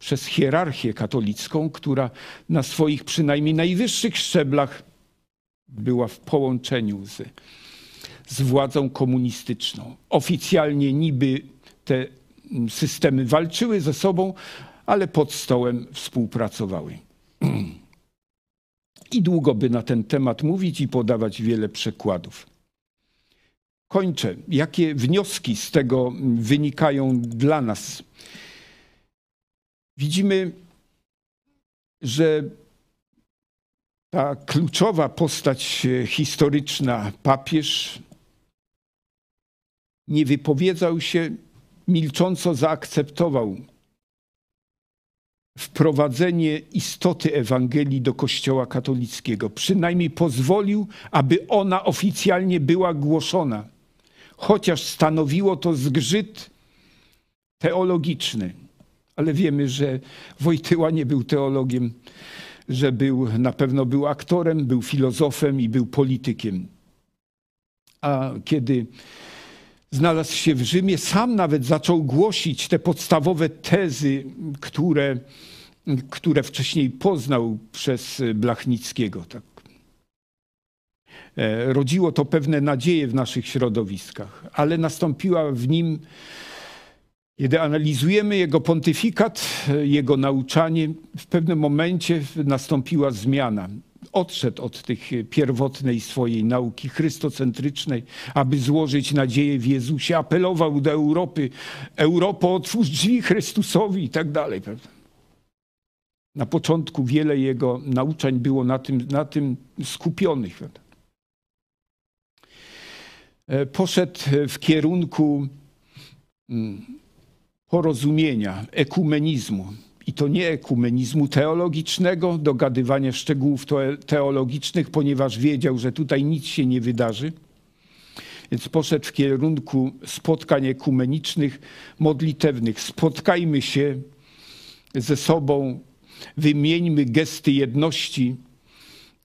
przez hierarchię katolicką, która na swoich przynajmniej najwyższych szczeblach była w połączeniu z, z władzą komunistyczną. Oficjalnie niby te systemy walczyły ze sobą, ale pod stołem współpracowały. I długo by na ten temat mówić i podawać wiele przykładów. Kończę. Jakie wnioski z tego wynikają dla nas? Widzimy, że ta kluczowa postać historyczna, papież, nie wypowiedział się, milcząco zaakceptował wprowadzenie istoty Ewangelii do Kościoła katolickiego. Przynajmniej pozwolił, aby ona oficjalnie była głoszona, chociaż stanowiło to zgrzyt teologiczny. Ale wiemy, że Wojtyła nie był teologiem, że był, na pewno był aktorem, był filozofem i był politykiem. A kiedy znalazł się w Rzymie, sam nawet zaczął głosić te podstawowe tezy, które, które wcześniej poznał przez Blachnickiego. Tak. E, rodziło to pewne nadzieje w naszych środowiskach, ale nastąpiła w nim, kiedy analizujemy jego pontyfikat, jego nauczanie, w pewnym momencie nastąpiła zmiana odszedł od tych pierwotnej swojej nauki chrystocentrycznej, aby złożyć nadzieję w Jezusie, apelował do Europy, Europo otwórz drzwi Chrystusowi i tak dalej. Na początku wiele jego nauczań było na tym, na tym skupionych. E, poszedł w kierunku mm, porozumienia, ekumenizmu i to nie ekumenizmu teologicznego, dogadywania szczegółów teologicznych, ponieważ wiedział, że tutaj nic się nie wydarzy. Więc poszedł w kierunku spotkań ekumenicznych, modlitewnych. Spotkajmy się ze sobą, wymieńmy gesty jedności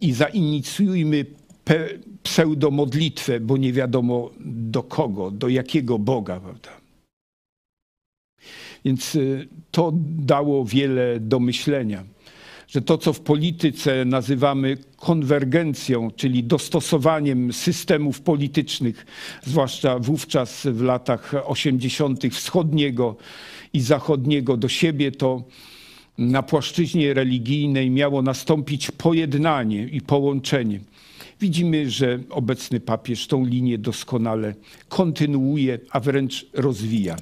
i zainicjujmy pseudomodlitwę, bo nie wiadomo do kogo, do jakiego Boga. Prawda? Więc y, to dało wiele do myślenia. Że to, co w polityce nazywamy konwergencją, czyli dostosowaniem systemów politycznych, zwłaszcza wówczas w latach 80. wschodniego i zachodniego do siebie, to na płaszczyźnie religijnej miało nastąpić pojednanie i połączenie. Widzimy, że obecny papież tą linię doskonale kontynuuje, a wręcz rozwija.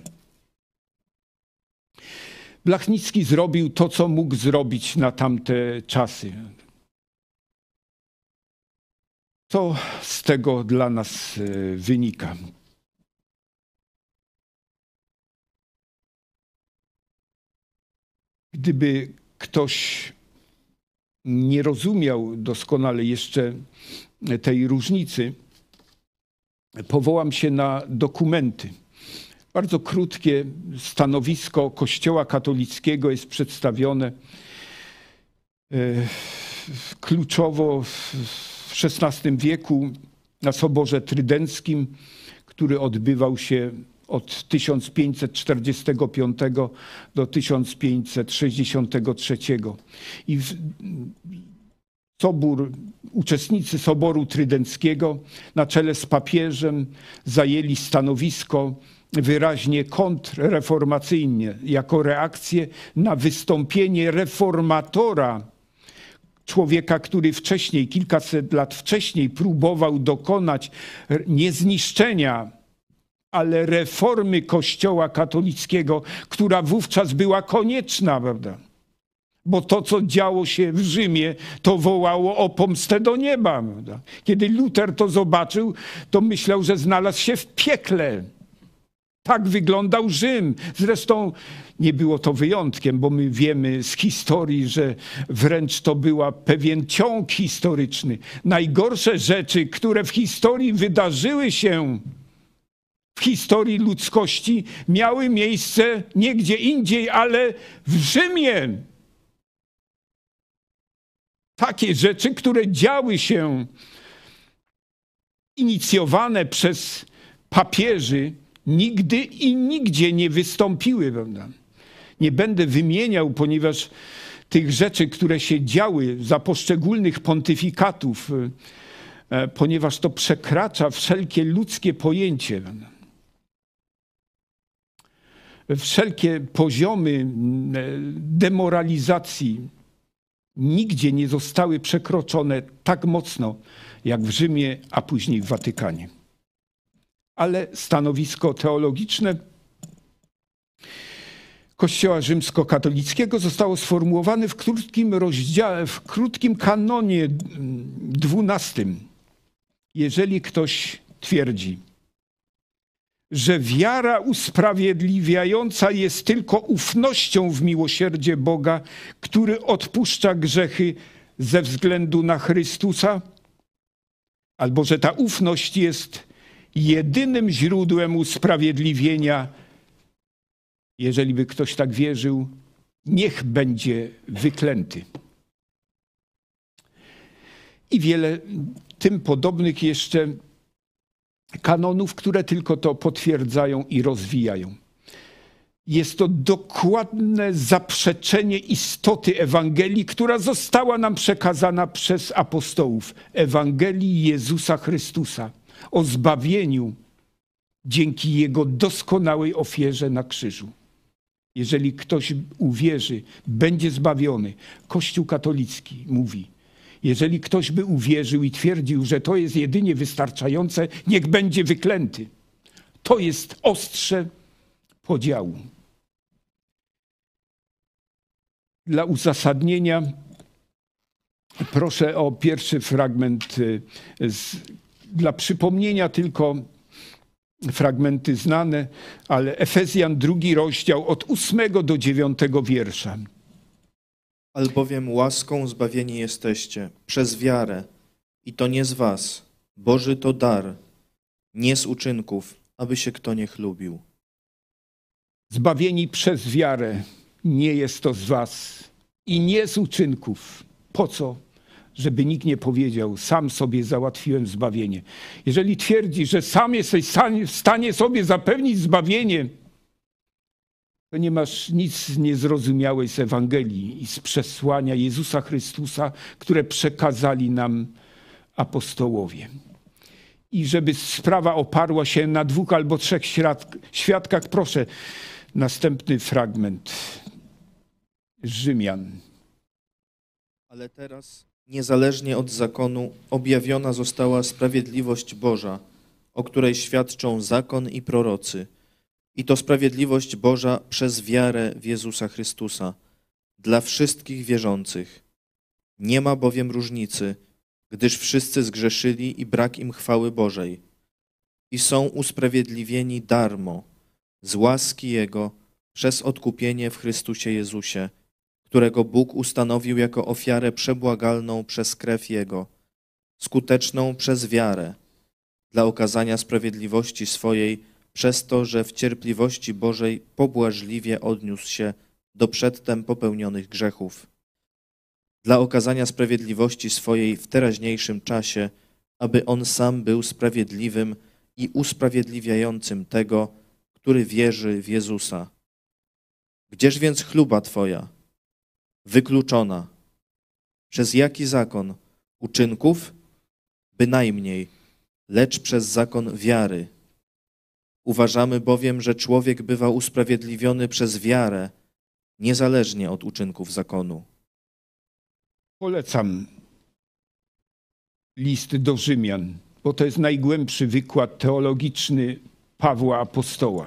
Blachnicki zrobił to, co mógł zrobić na tamte czasy. Co z tego dla nas e, wynika? Gdyby ktoś nie rozumiał doskonale jeszcze tej różnicy, powołam się na dokumenty bardzo krótkie stanowisko Kościoła katolickiego jest przedstawione e, kluczowo w XVI wieku na Soborze Trydenckim, który odbywał się od 1545 do 1563. I Sobór, uczestnicy Soboru Trydenckiego na czele z papieżem zajęli stanowisko wyraźnie kontrreformacyjnie, jako reakcję na wystąpienie reformatora, człowieka, który wcześniej, kilkaset lat wcześniej próbował dokonać nie zniszczenia, ale reformy Kościoła katolickiego, która wówczas była konieczna, prawda? bo to, co działo się w Rzymie, to wołało o pomstę do nieba. Kiedy Luter to zobaczył, to myślał, że znalazł się w piekle. Tak wyglądał Rzym. Zresztą nie było to wyjątkiem, bo my wiemy z historii, że wręcz to była pewien ciąg historyczny. Najgorsze rzeczy, które w historii wydarzyły się, w historii ludzkości, miały miejsce nie gdzie indziej, ale w Rzymie. Takie rzeczy, które działy się, inicjowane przez papieży, nigdy i nigdzie nie wystąpiły. Prawda? Nie będę wymieniał, ponieważ tych rzeczy, które się działy za poszczególnych pontyfikatów, e, ponieważ to przekracza wszelkie ludzkie pojęcie. Wszelkie poziomy demoralizacji nigdzie nie zostały przekroczone tak mocno jak w Rzymie, a później w Watykanie ale stanowisko teologiczne Kościoła rzymskokatolickiego zostało sformułowane w krótkim rozdziale, w krótkim kanonie dwunastym. Jeżeli ktoś twierdzi, że wiara usprawiedliwiająca jest tylko ufnością w miłosierdzie Boga, który odpuszcza grzechy ze względu na Chrystusa, albo że ta ufność jest jedynym źródłem usprawiedliwienia. Jeżeli by ktoś tak wierzył, niech będzie wyklęty. I wiele tym podobnych jeszcze kanonów, które tylko to potwierdzają i rozwijają. Jest to dokładne zaprzeczenie istoty Ewangelii, która została nam przekazana przez apostołów. Ewangelii Jezusa Chrystusa o zbawieniu dzięki Jego doskonałej ofierze na krzyżu. Jeżeli ktoś uwierzy, będzie zbawiony. Kościół katolicki mówi, jeżeli ktoś by uwierzył i twierdził, że to jest jedynie wystarczające, niech będzie wyklęty. To jest ostrze podziału. Dla uzasadnienia proszę o pierwszy fragment y, z dla przypomnienia tylko fragmenty znane, ale Efezjan drugi rozdział od ósmego do dziewiątego wiersza. Albowiem łaską zbawieni jesteście przez wiarę i to nie z was. Boży to dar, nie z uczynków, aby się kto nie chlubił. Zbawieni przez wiarę nie jest to z was i nie z uczynków. Po co? Żeby nikt nie powiedział, sam sobie załatwiłem zbawienie. Jeżeli twierdzi, że sam jesteś w stanie sobie zapewnić zbawienie, to nie masz nic niezrozumiałej z Ewangelii i z przesłania Jezusa Chrystusa, które przekazali nam apostołowie. I żeby sprawa oparła się na dwóch albo trzech świadkach, proszę, następny fragment Rzymian. Ale teraz niezależnie od zakonu, objawiona została sprawiedliwość Boża, o której świadczą zakon i prorocy. I to sprawiedliwość Boża przez wiarę w Jezusa Chrystusa, dla wszystkich wierzących. Nie ma bowiem różnicy, gdyż wszyscy zgrzeszyli i brak im chwały Bożej. I są usprawiedliwieni darmo, z łaski Jego, przez odkupienie w Chrystusie Jezusie, którego Bóg ustanowił jako ofiarę przebłagalną przez krew Jego, skuteczną przez wiarę, dla okazania sprawiedliwości swojej, przez to, że w cierpliwości Bożej pobłażliwie odniósł się do przedtem popełnionych grzechów. Dla okazania sprawiedliwości swojej w teraźniejszym czasie, aby On sam był sprawiedliwym i usprawiedliwiającym tego, który wierzy w Jezusa. Gdzież więc chluba Twoja? Wykluczona. Przez jaki zakon? Uczynków? Bynajmniej, lecz przez zakon wiary. Uważamy bowiem, że człowiek bywa usprawiedliwiony przez wiarę, niezależnie od uczynków zakonu. Polecam list do Rzymian, bo to jest najgłębszy wykład teologiczny Pawła Apostoła,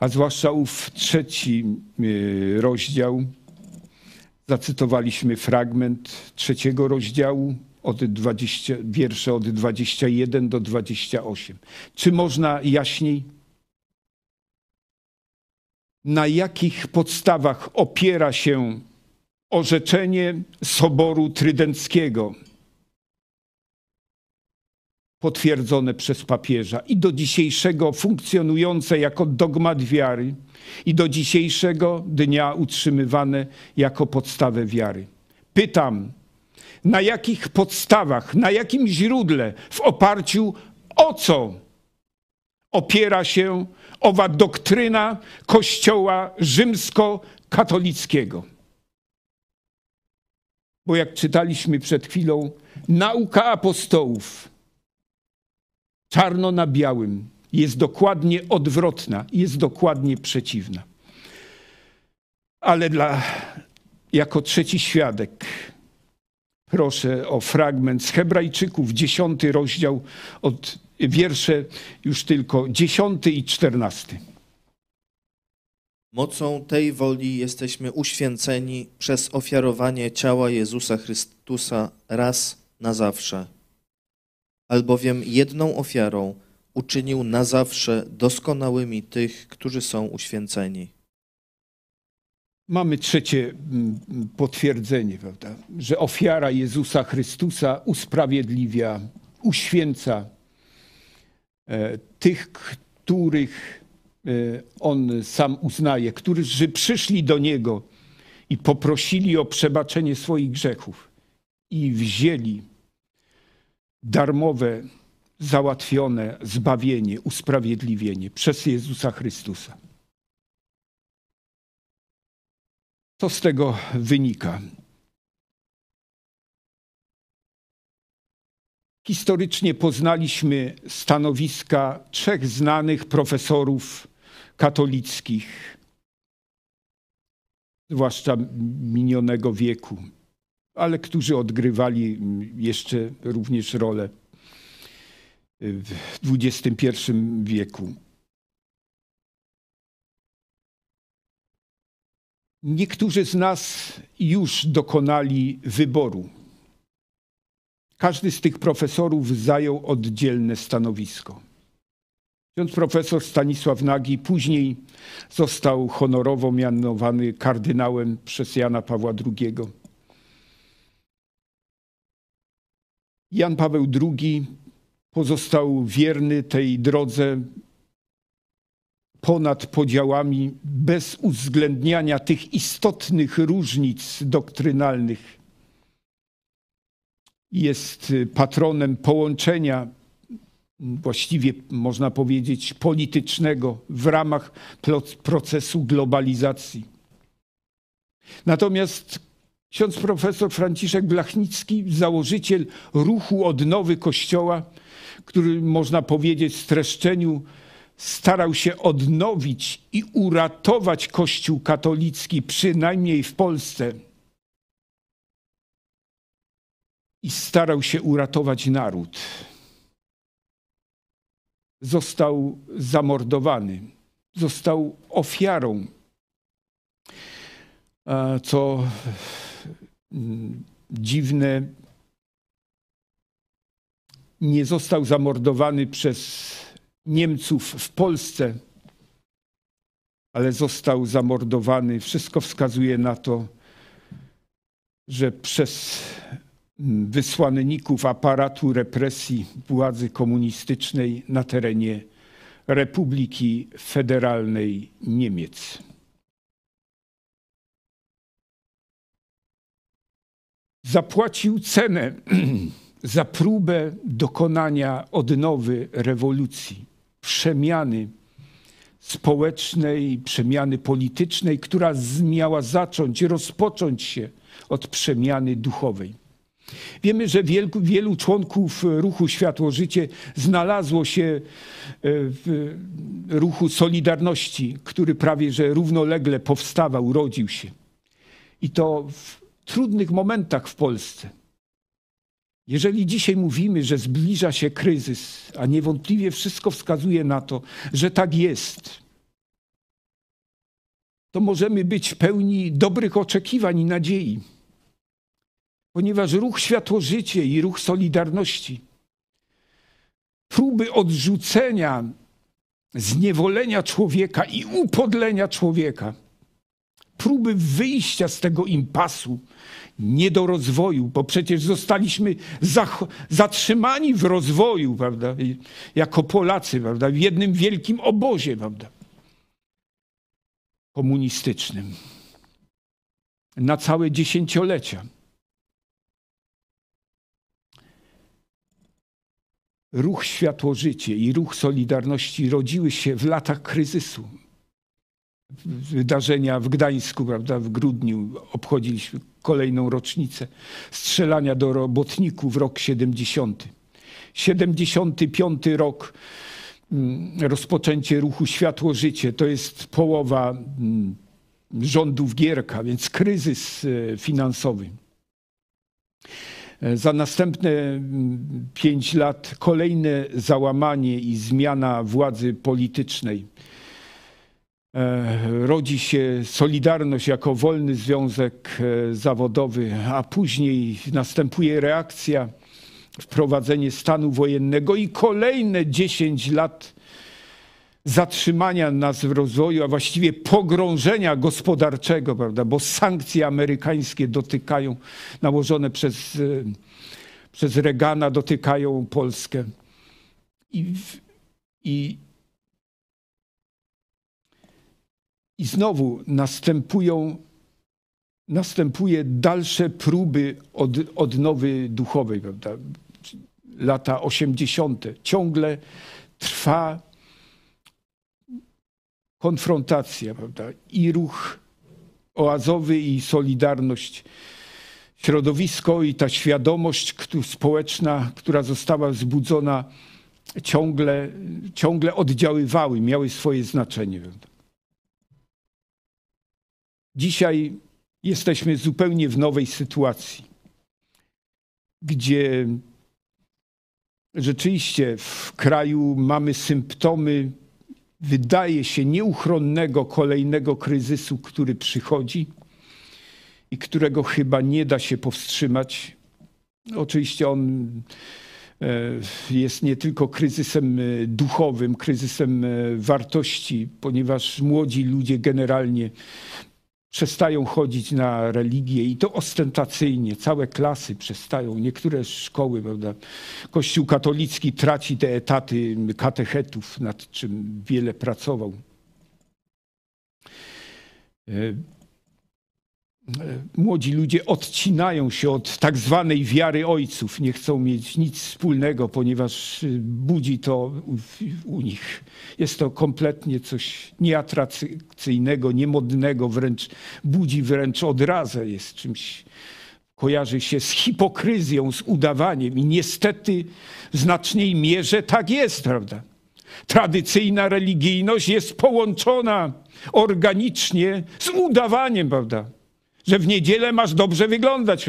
a zwłaszcza ów trzeci y, rozdział Zacytowaliśmy fragment trzeciego rozdziału, od 20, wiersze od 21 do 28. Czy można jaśniej? Na jakich podstawach opiera się orzeczenie Soboru Trydenckiego, potwierdzone przez papieża i do dzisiejszego funkcjonujące jako dogmat wiary i do dzisiejszego dnia utrzymywane jako podstawę wiary. Pytam, na jakich podstawach, na jakim źródle, w oparciu o co opiera się owa doktryna Kościoła rzymskokatolickiego? Bo jak czytaliśmy przed chwilą, nauka apostołów, czarno na białym, jest dokładnie odwrotna, jest dokładnie przeciwna. Ale dla, jako trzeci świadek proszę o fragment z Hebrajczyków, dziesiąty rozdział, od wiersze już tylko dziesiąty i czternasty. Mocą tej woli jesteśmy uświęceni przez ofiarowanie ciała Jezusa Chrystusa raz na zawsze. Albowiem jedną ofiarą uczynił na zawsze doskonałymi tych, którzy są uświęceni. Mamy trzecie mm, potwierdzenie, prawda? że ofiara Jezusa Chrystusa usprawiedliwia, uświęca e, tych, których e, On sam uznaje, którzy przyszli do Niego i poprosili o przebaczenie swoich grzechów i wzięli darmowe, załatwione zbawienie, usprawiedliwienie przez Jezusa Chrystusa. Co z tego wynika? Historycznie poznaliśmy stanowiska trzech znanych profesorów katolickich, zwłaszcza minionego wieku, ale którzy odgrywali jeszcze również rolę w XXI wieku. Niektórzy z nas już dokonali wyboru. Każdy z tych profesorów zajął oddzielne stanowisko. Ksiądz profesor Stanisław Nagi później został honorowo mianowany kardynałem przez Jana Pawła II. Jan Paweł II pozostał wierny tej drodze ponad podziałami, bez uwzględniania tych istotnych różnic doktrynalnych. Jest patronem połączenia, właściwie można powiedzieć, politycznego w ramach procesu globalizacji. Natomiast ksiądz profesor Franciszek Blachnicki, założyciel ruchu odnowy Kościoła, który można powiedzieć w streszczeniu starał się odnowić i uratować Kościół katolicki, przynajmniej w Polsce. I starał się uratować naród. Został zamordowany, został ofiarą, co dziwne, nie został zamordowany przez Niemców w Polsce, ale został zamordowany. Wszystko wskazuje na to, że przez wysłanników aparatu represji władzy komunistycznej na terenie Republiki Federalnej Niemiec. Zapłacił cenę za próbę dokonania odnowy rewolucji przemiany społecznej, przemiany politycznej, która miała zacząć, rozpocząć się od przemiany duchowej. Wiemy, że wielu, wielu członków ruchu Światło Życie znalazło się e, w ruchu Solidarności, który prawie że równolegle powstawał, urodził się. I to trudnych momentach w Polsce. Jeżeli dzisiaj mówimy, że zbliża się kryzys, a niewątpliwie wszystko wskazuje na to, że tak jest, to możemy być pełni dobrych oczekiwań i nadziei. Ponieważ ruch Światło-Życie i ruch Solidarności, próby odrzucenia, zniewolenia człowieka i upodlenia człowieka, próby wyjścia z tego impasu, nie do rozwoju, bo przecież zostaliśmy zatrzymani w rozwoju, prawda, jako Polacy, prawda, w jednym wielkim obozie, prawda, komunistycznym na całe dziesięciolecia. Ruch Światło-Życie i ruch Solidarności rodziły się w latach kryzysu. Wydarzenia w Gdańsku, prawda, w grudniu obchodziliśmy kolejną rocznicę strzelania do robotników, rok 70. 75 rok mm, rozpoczęcie ruchu Światło-Życie, to jest połowa mm, rządów Gierka, więc kryzys e, finansowy. E, za następne mm, pięć lat kolejne załamanie i zmiana władzy politycznej. E, rodzi się Solidarność jako wolny związek e, zawodowy, a później następuje reakcja, wprowadzenie stanu wojennego i kolejne 10 lat zatrzymania nas w rozwoju, a właściwie pogrążenia gospodarczego, prawda? bo sankcje amerykańskie dotykają, nałożone przez, e, przez Reagana, dotykają Polskę. I, i, I znowu następują, następuje dalsze próby od, odnowy duchowej, prawda? Lata 80. Ciągle trwa konfrontacja, prawda? I ruch oazowy, i solidarność, środowisko i ta świadomość społeczna, która została wzbudzona, ciągle, ciągle oddziaływały, miały swoje znaczenie. Prawda? Dzisiaj jesteśmy zupełnie w nowej sytuacji, gdzie rzeczywiście w kraju mamy symptomy, wydaje się, nieuchronnego kolejnego kryzysu, który przychodzi i którego chyba nie da się powstrzymać. Oczywiście on e, jest nie tylko kryzysem e, duchowym, kryzysem e, wartości, ponieważ młodzi ludzie generalnie przestają chodzić na religię i to ostentacyjnie. Całe klasy przestają, niektóre szkoły, prawda? Kościół katolicki traci te etaty katechetów, nad czym wiele pracował. E, młodzi ludzie odcinają się od tak zwanej wiary ojców, nie chcą mieć nic wspólnego, ponieważ y, budzi to u nich. Jest to kompletnie coś nieatrakcyjnego, niemodnego, wręcz budzi wręcz odrazę, jest czymś, kojarzy się z hipokryzją, z udawaniem i niestety w znacznej mierze tak jest, prawda? Tradycyjna religijność jest połączona organicznie z udawaniem, prawda? Że w niedzielę masz dobrze wyglądać,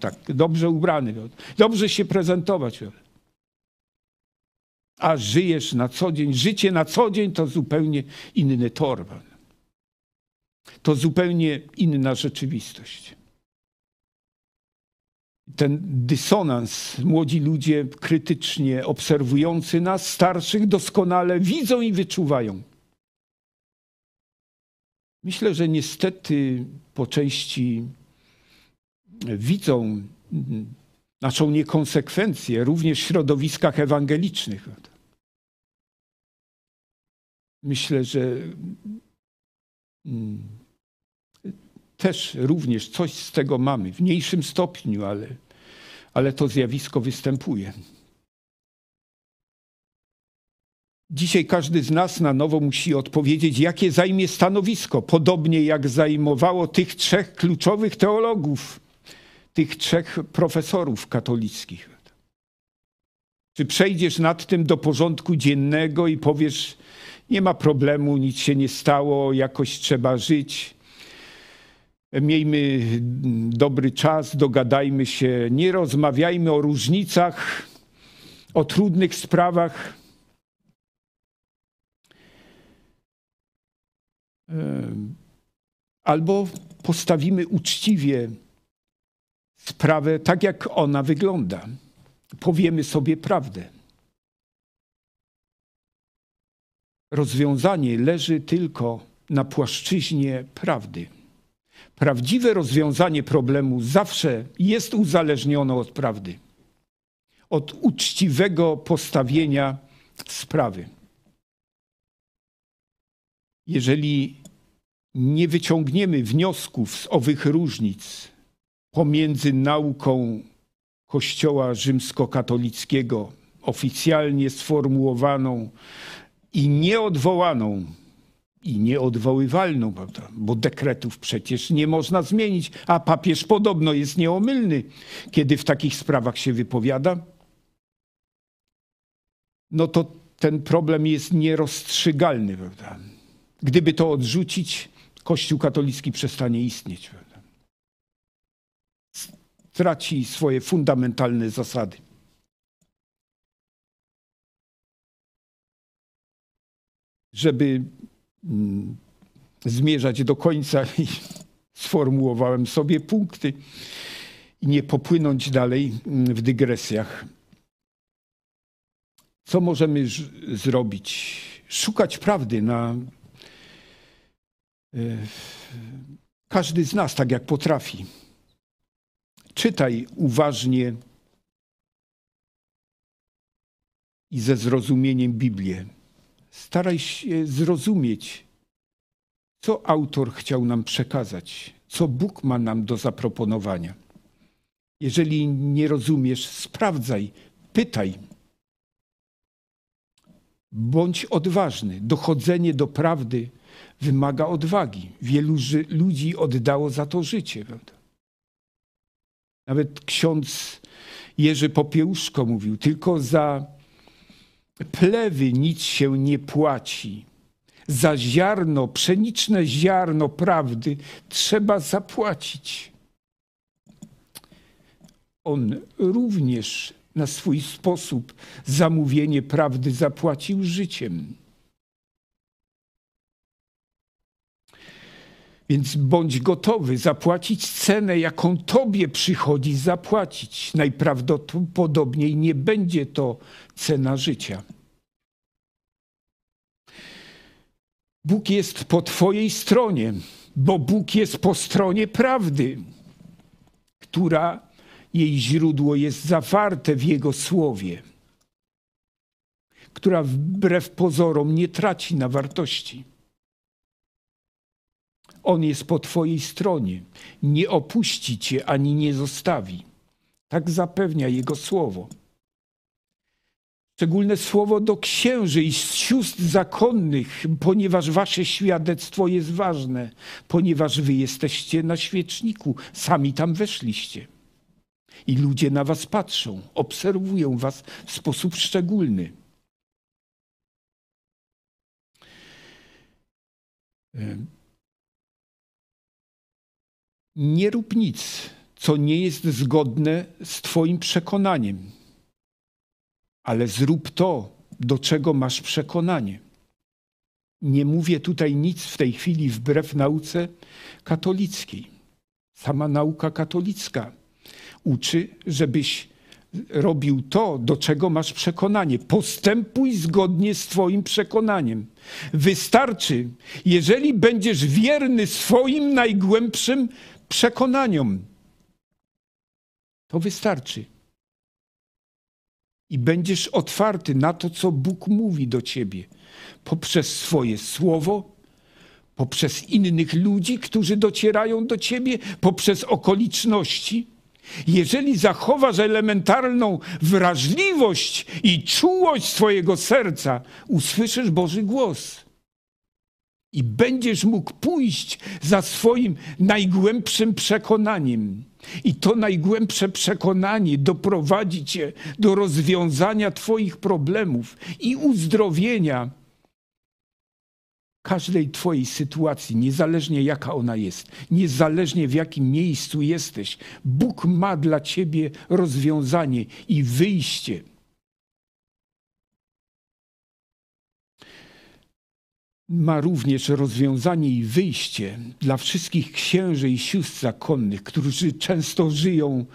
tak, dobrze ubrany, dobrze się prezentować. A żyjesz na co dzień, życie na co dzień to zupełnie inny tor. To zupełnie inna rzeczywistość. Ten dysonans, młodzi ludzie krytycznie obserwujący nas, starszych, doskonale widzą i wyczuwają. Myślę, że niestety po części widzą naszą niekonsekwencję również w środowiskach ewangelicznych. Myślę, że mm, też również coś z tego mamy, w mniejszym stopniu, ale, ale to zjawisko występuje. Dzisiaj każdy z nas na nowo musi odpowiedzieć, jakie zajmie stanowisko, podobnie jak zajmowało tych trzech kluczowych teologów, tych trzech profesorów katolickich. Czy przejdziesz nad tym do porządku dziennego i powiesz, nie ma problemu, nic się nie stało, jakoś trzeba żyć. Miejmy dobry czas, dogadajmy się, nie rozmawiajmy o różnicach, o trudnych sprawach albo postawimy uczciwie sprawę tak, jak ona wygląda. Powiemy sobie prawdę. Rozwiązanie leży tylko na płaszczyźnie prawdy. Prawdziwe rozwiązanie problemu zawsze jest uzależnione od prawdy, od uczciwego postawienia sprawy. Jeżeli nie wyciągniemy wniosków z owych różnic pomiędzy nauką Kościoła rzymskokatolickiego, oficjalnie sformułowaną i nieodwołaną i nieodwoływalną, prawda? bo dekretów przecież nie można zmienić, a papież podobno jest nieomylny, kiedy w takich sprawach się wypowiada. No to ten problem jest nierozstrzygalny. Prawda? Gdyby to odrzucić, Kościół katolicki przestanie istnieć. Traci swoje fundamentalne zasady. Żeby Mm, zmierzać do końca sformułowałem sobie punkty i nie popłynąć dalej mm, w dygresjach. Co możemy zrobić? Szukać prawdy na każdy z nas tak jak potrafi. Czytaj uważnie i ze zrozumieniem Biblię staraj się zrozumieć, co autor chciał nam przekazać, co Bóg ma nam do zaproponowania. Jeżeli nie rozumiesz, sprawdzaj, pytaj. Bądź odważny. Dochodzenie do prawdy wymaga odwagi. Wielu ludzi oddało za to życie. Prawda? Nawet ksiądz Jerzy Popiełuszko mówił, tylko za plewy nic się nie płaci. Za ziarno, pszeniczne ziarno prawdy trzeba zapłacić. On również na swój sposób zamówienie prawdy zapłacił życiem. Więc bądź gotowy zapłacić cenę, jaką tobie przychodzi zapłacić. Najprawdopodobniej nie będzie to cena życia. Bóg jest po Twojej stronie, bo Bóg jest po stronie prawdy, która jej źródło jest zawarte w Jego słowie, która wbrew pozorom nie traci na wartości. On jest po Twojej stronie, nie opuści Cię ani nie zostawi. Tak zapewnia Jego słowo. Szczególne słowo do księży i sióstr zakonnych, ponieważ wasze świadectwo jest ważne, ponieważ wy jesteście na świeczniku, sami tam weszliście. I ludzie na was patrzą, obserwują was w sposób szczególny. Nie rób nic, co nie jest zgodne z Twoim przekonaniem, ale zrób to, do czego masz przekonanie. Nie mówię tutaj nic w tej chwili wbrew nauce katolickiej. Sama nauka katolicka uczy, żebyś robił to, do czego masz przekonanie. Postępuj zgodnie z Twoim przekonaniem. Wystarczy, jeżeli będziesz wierny swoim najgłębszym przekonaniom. To wystarczy. I będziesz otwarty na to, co Bóg mówi do ciebie poprzez swoje słowo, poprzez innych ludzi, którzy docierają do ciebie, poprzez okoliczności. Jeżeli zachowasz elementarną wrażliwość i czułość swojego serca, usłyszysz Boży głos. I będziesz mógł pójść za swoim najgłębszym przekonaniem. I to najgłębsze przekonanie doprowadzi cię do rozwiązania Twoich problemów i uzdrowienia każdej Twojej sytuacji, niezależnie jaka ona jest, niezależnie w jakim miejscu jesteś. Bóg ma dla Ciebie rozwiązanie i wyjście. Ma również rozwiązanie i wyjście dla wszystkich księży i sióstr zakonnych, którzy często żyją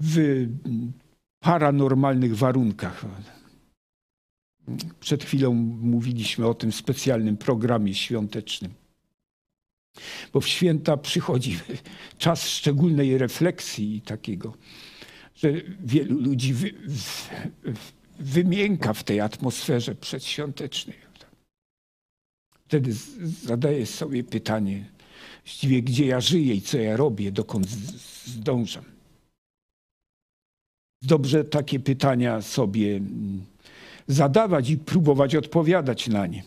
w paranormalnych warunkach. Przed chwilą mówiliśmy o tym specjalnym programie świątecznym. Bo w święta przychodzi czas szczególnej refleksji i takiego, że wielu ludzi wy, wymięka w tej atmosferze przedświątecznej. Wtedy zadaję sobie pytanie, właściwie gdzie ja żyję i co ja robię, dokąd zdążam. Dobrze takie pytania sobie mm, zadawać i próbować odpowiadać na nie.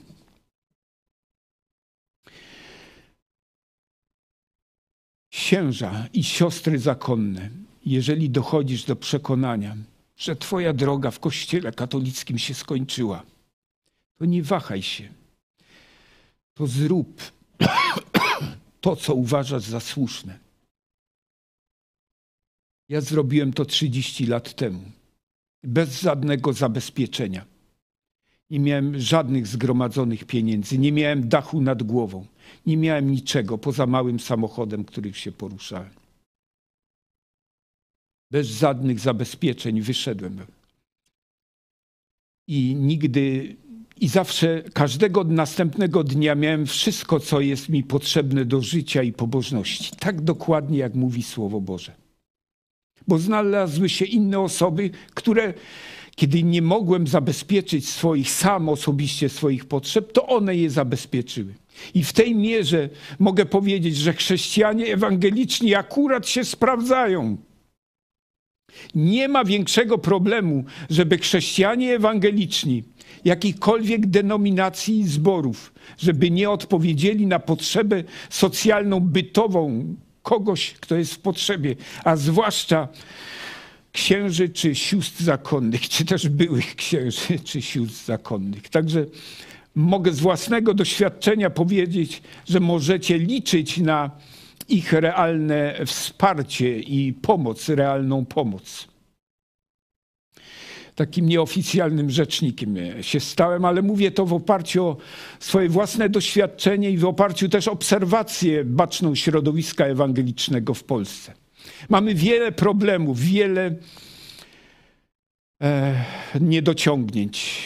Księża i siostry zakonne, jeżeli dochodzisz do przekonania, że Twoja droga w Kościele katolickim się skończyła, to nie wahaj się. To zrób to, co uważasz za słuszne. Ja zrobiłem to 30 lat temu, bez żadnego zabezpieczenia. Nie miałem żadnych zgromadzonych pieniędzy, nie miałem dachu nad głową, nie miałem niczego poza małym samochodem, którym się poruszałem. Bez żadnych zabezpieczeń wyszedłem. I nigdy, i zawsze, każdego następnego dnia miałem wszystko, co jest mi potrzebne do życia i pobożności. Tak dokładnie, jak mówi Słowo Boże. Bo znalazły się inne osoby, które kiedy nie mogłem zabezpieczyć swoich, sam osobiście swoich potrzeb, to one je zabezpieczyły. I w tej mierze mogę powiedzieć, że chrześcijanie ewangeliczni akurat się sprawdzają. Nie ma większego problemu, żeby chrześcijanie ewangeliczni jakichkolwiek denominacji i zborów, żeby nie odpowiedzieli na potrzebę socjalną, bytową kogoś, kto jest w potrzebie, a zwłaszcza księży czy sióstr zakonnych, czy też byłych księży czy sióstr zakonnych. Także mogę z własnego doświadczenia powiedzieć, że możecie liczyć na ich realne wsparcie i pomoc, realną pomoc. Takim nieoficjalnym rzecznikiem się stałem, ale mówię to w oparciu o swoje własne doświadczenie i w oparciu też obserwację baczną środowiska ewangelicznego w Polsce. Mamy wiele problemów, wiele e, niedociągnięć.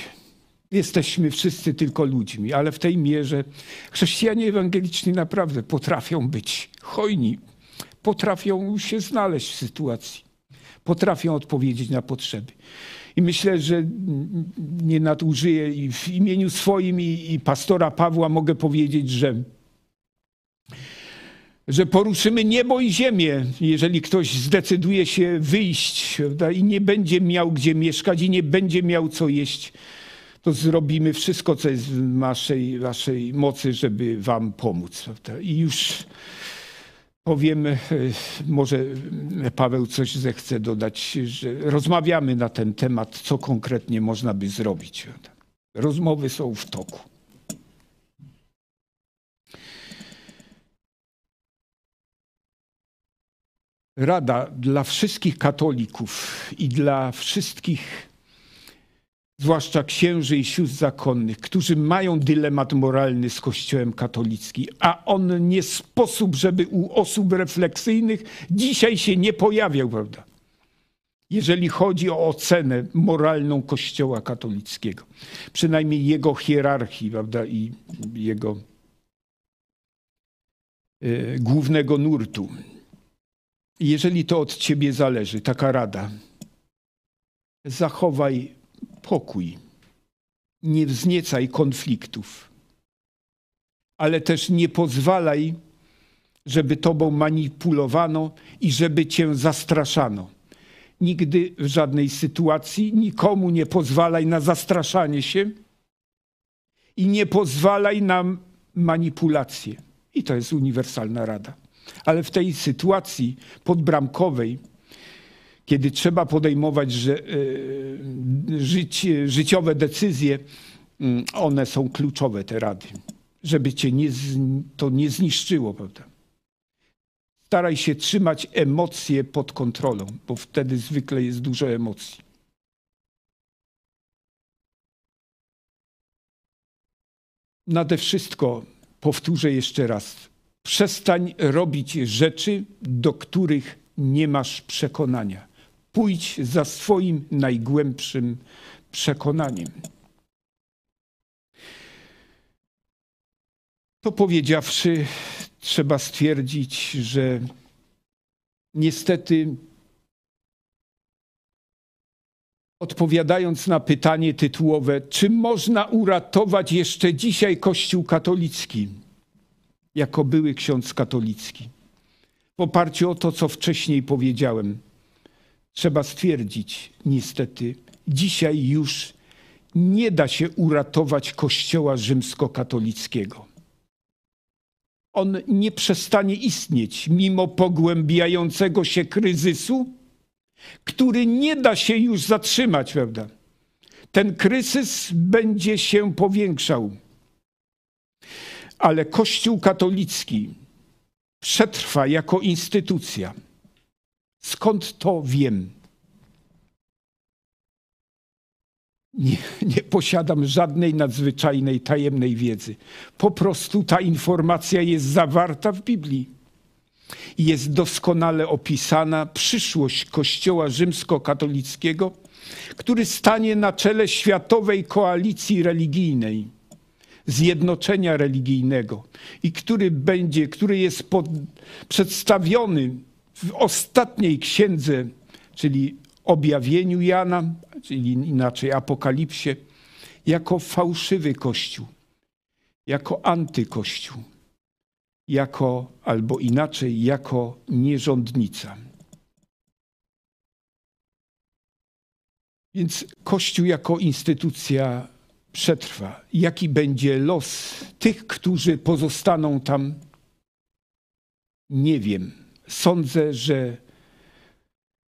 Jesteśmy wszyscy tylko ludźmi, ale w tej mierze chrześcijanie ewangeliczni naprawdę potrafią być hojni, potrafią się znaleźć w sytuacji, potrafią odpowiedzieć na potrzeby. I myślę, że nie nadużyję i w imieniu swoim i, i pastora Pawła mogę powiedzieć, że że poruszymy niebo i ziemię, jeżeli ktoś zdecyduje się wyjść prawda, i nie będzie miał gdzie mieszkać i nie będzie miał co jeść, to zrobimy wszystko, co jest w naszej, naszej mocy, żeby wam pomóc. I już powiem, e, może Paweł coś zechce dodać, że rozmawiamy na ten temat, co konkretnie można by zrobić. Rozmowy są w toku. rada dla wszystkich katolików i dla wszystkich, zwłaszcza księży i sióstr zakonnych, którzy mają dylemat moralny z Kościołem katolickim, a on nie sposób, żeby u osób refleksyjnych dzisiaj się nie pojawiał, prawda? Jeżeli chodzi o ocenę moralną Kościoła katolickiego, przynajmniej jego hierarchii, prawda, i jego y, głównego nurtu. Jeżeli to od ciebie zależy, taka rada, zachowaj pokój, nie wzniecaj konfliktów, ale też nie pozwalaj, żeby tobą manipulowano i żeby cię zastraszano. Nigdy w żadnej sytuacji nikomu nie pozwalaj na zastraszanie się i nie pozwalaj na manipulację. I to jest uniwersalna rada. Ale w tej sytuacji podbramkowej, kiedy trzeba podejmować że, e, życie, życiowe decyzje, mm, one są kluczowe, te rady, żeby cię nie, to nie zniszczyło, prawda? Staraj się trzymać emocje pod kontrolą, bo wtedy zwykle jest dużo emocji. nade wszystko, powtórzę jeszcze raz, przestań robić rzeczy, do których nie masz przekonania. Pójdź za swoim najgłębszym przekonaniem. To powiedziawszy, trzeba stwierdzić, że niestety, odpowiadając na pytanie tytułowe, czy można uratować jeszcze dzisiaj Kościół katolicki, jako były ksiądz katolicki, w oparciu o to, co wcześniej powiedziałem, trzeba stwierdzić, niestety, dzisiaj już nie da się uratować Kościoła rzymskokatolickiego on nie przestanie istnieć mimo pogłębiającego się kryzysu, który nie da się już zatrzymać, prawda? Ten kryzys będzie się powiększał. Ale Kościół katolicki przetrwa jako instytucja. Skąd to wiem? nie, nie, posiadam żadnej nadzwyczajnej, tajemnej wiedzy. Po prostu ta informacja jest zawarta w Biblii. Jest doskonale opisana przyszłość Kościoła rzymskokatolickiego, który stanie na czele światowej koalicji religijnej, zjednoczenia religijnego i który będzie, który jest pod, przedstawiony w ostatniej księdze, czyli objawieniu Jana, czyli inaczej Apokalipsie, jako fałszywy Kościół, jako antykościół, jako, albo inaczej, jako nierządnica. Więc Kościół jako instytucja przetrwa. Jaki będzie los tych, którzy pozostaną tam? Nie wiem. Sądzę, że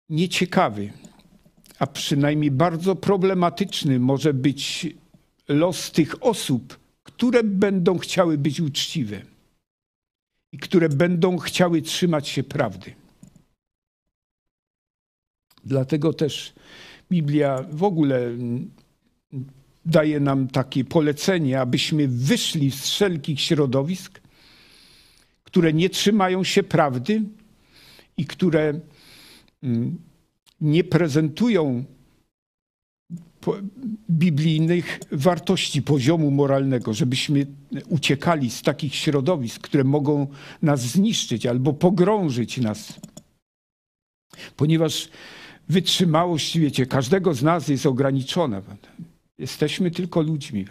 nieciekawy a przynajmniej bardzo problematyczny może być los tych osób, które będą chciały być uczciwe i które będą chciały trzymać się prawdy. Dlatego też Biblia w ogóle daje nam takie polecenie, abyśmy wyszli z wszelkich środowisk, które nie trzymają się prawdy i które mm, nie prezentują biblijnych wartości poziomu moralnego, żebyśmy uciekali z takich środowisk, które mogą nas zniszczyć albo pogrążyć nas. Ponieważ wytrzymałość, wiecie, każdego z nas jest ograniczona. Jesteśmy tylko ludźmi.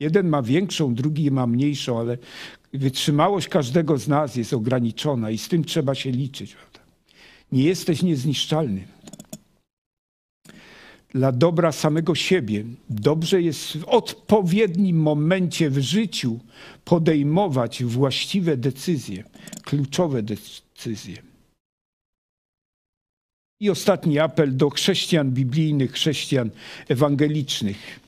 Jeden ma większą, drugi ma mniejszą, ale wytrzymałość każdego z nas jest ograniczona i z tym trzeba się liczyć. Nie jesteś niezniszczalny dla dobra samego siebie. Dobrze jest w odpowiednim momencie w życiu podejmować właściwe decyzje, kluczowe decyzje. I ostatni apel do chrześcijan biblijnych, chrześcijan ewangelicznych.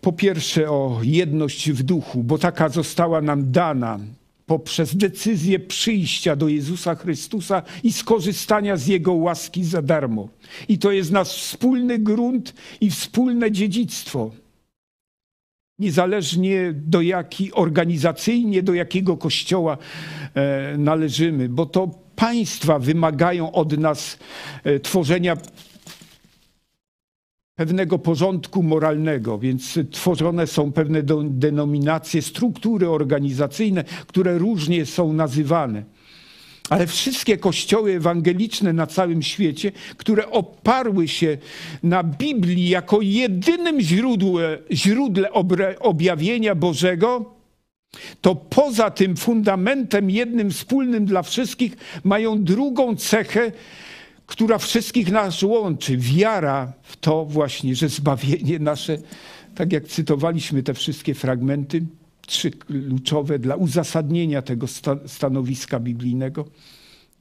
Po pierwsze o jedność w duchu, bo taka została nam dana poprzez decyzję przyjścia do Jezusa Chrystusa i skorzystania z Jego łaski za darmo. I to jest nasz wspólny grunt i wspólne dziedzictwo. Niezależnie do jaki organizacyjnie, do jakiego kościoła e, należymy, bo to państwa wymagają od nas e, tworzenia pewnego porządku moralnego, więc tworzone są pewne denominacje, struktury organizacyjne, które różnie są nazywane. Ale wszystkie kościoły ewangeliczne na całym świecie, które oparły się na Biblii jako jedynym źródle, źródle objawienia Bożego, to poza tym fundamentem jednym wspólnym dla wszystkich mają drugą cechę, która wszystkich nas łączy. Wiara w to właśnie, że zbawienie nasze, tak jak cytowaliśmy te wszystkie fragmenty, trzy kluczowe dla uzasadnienia tego stanowiska biblijnego,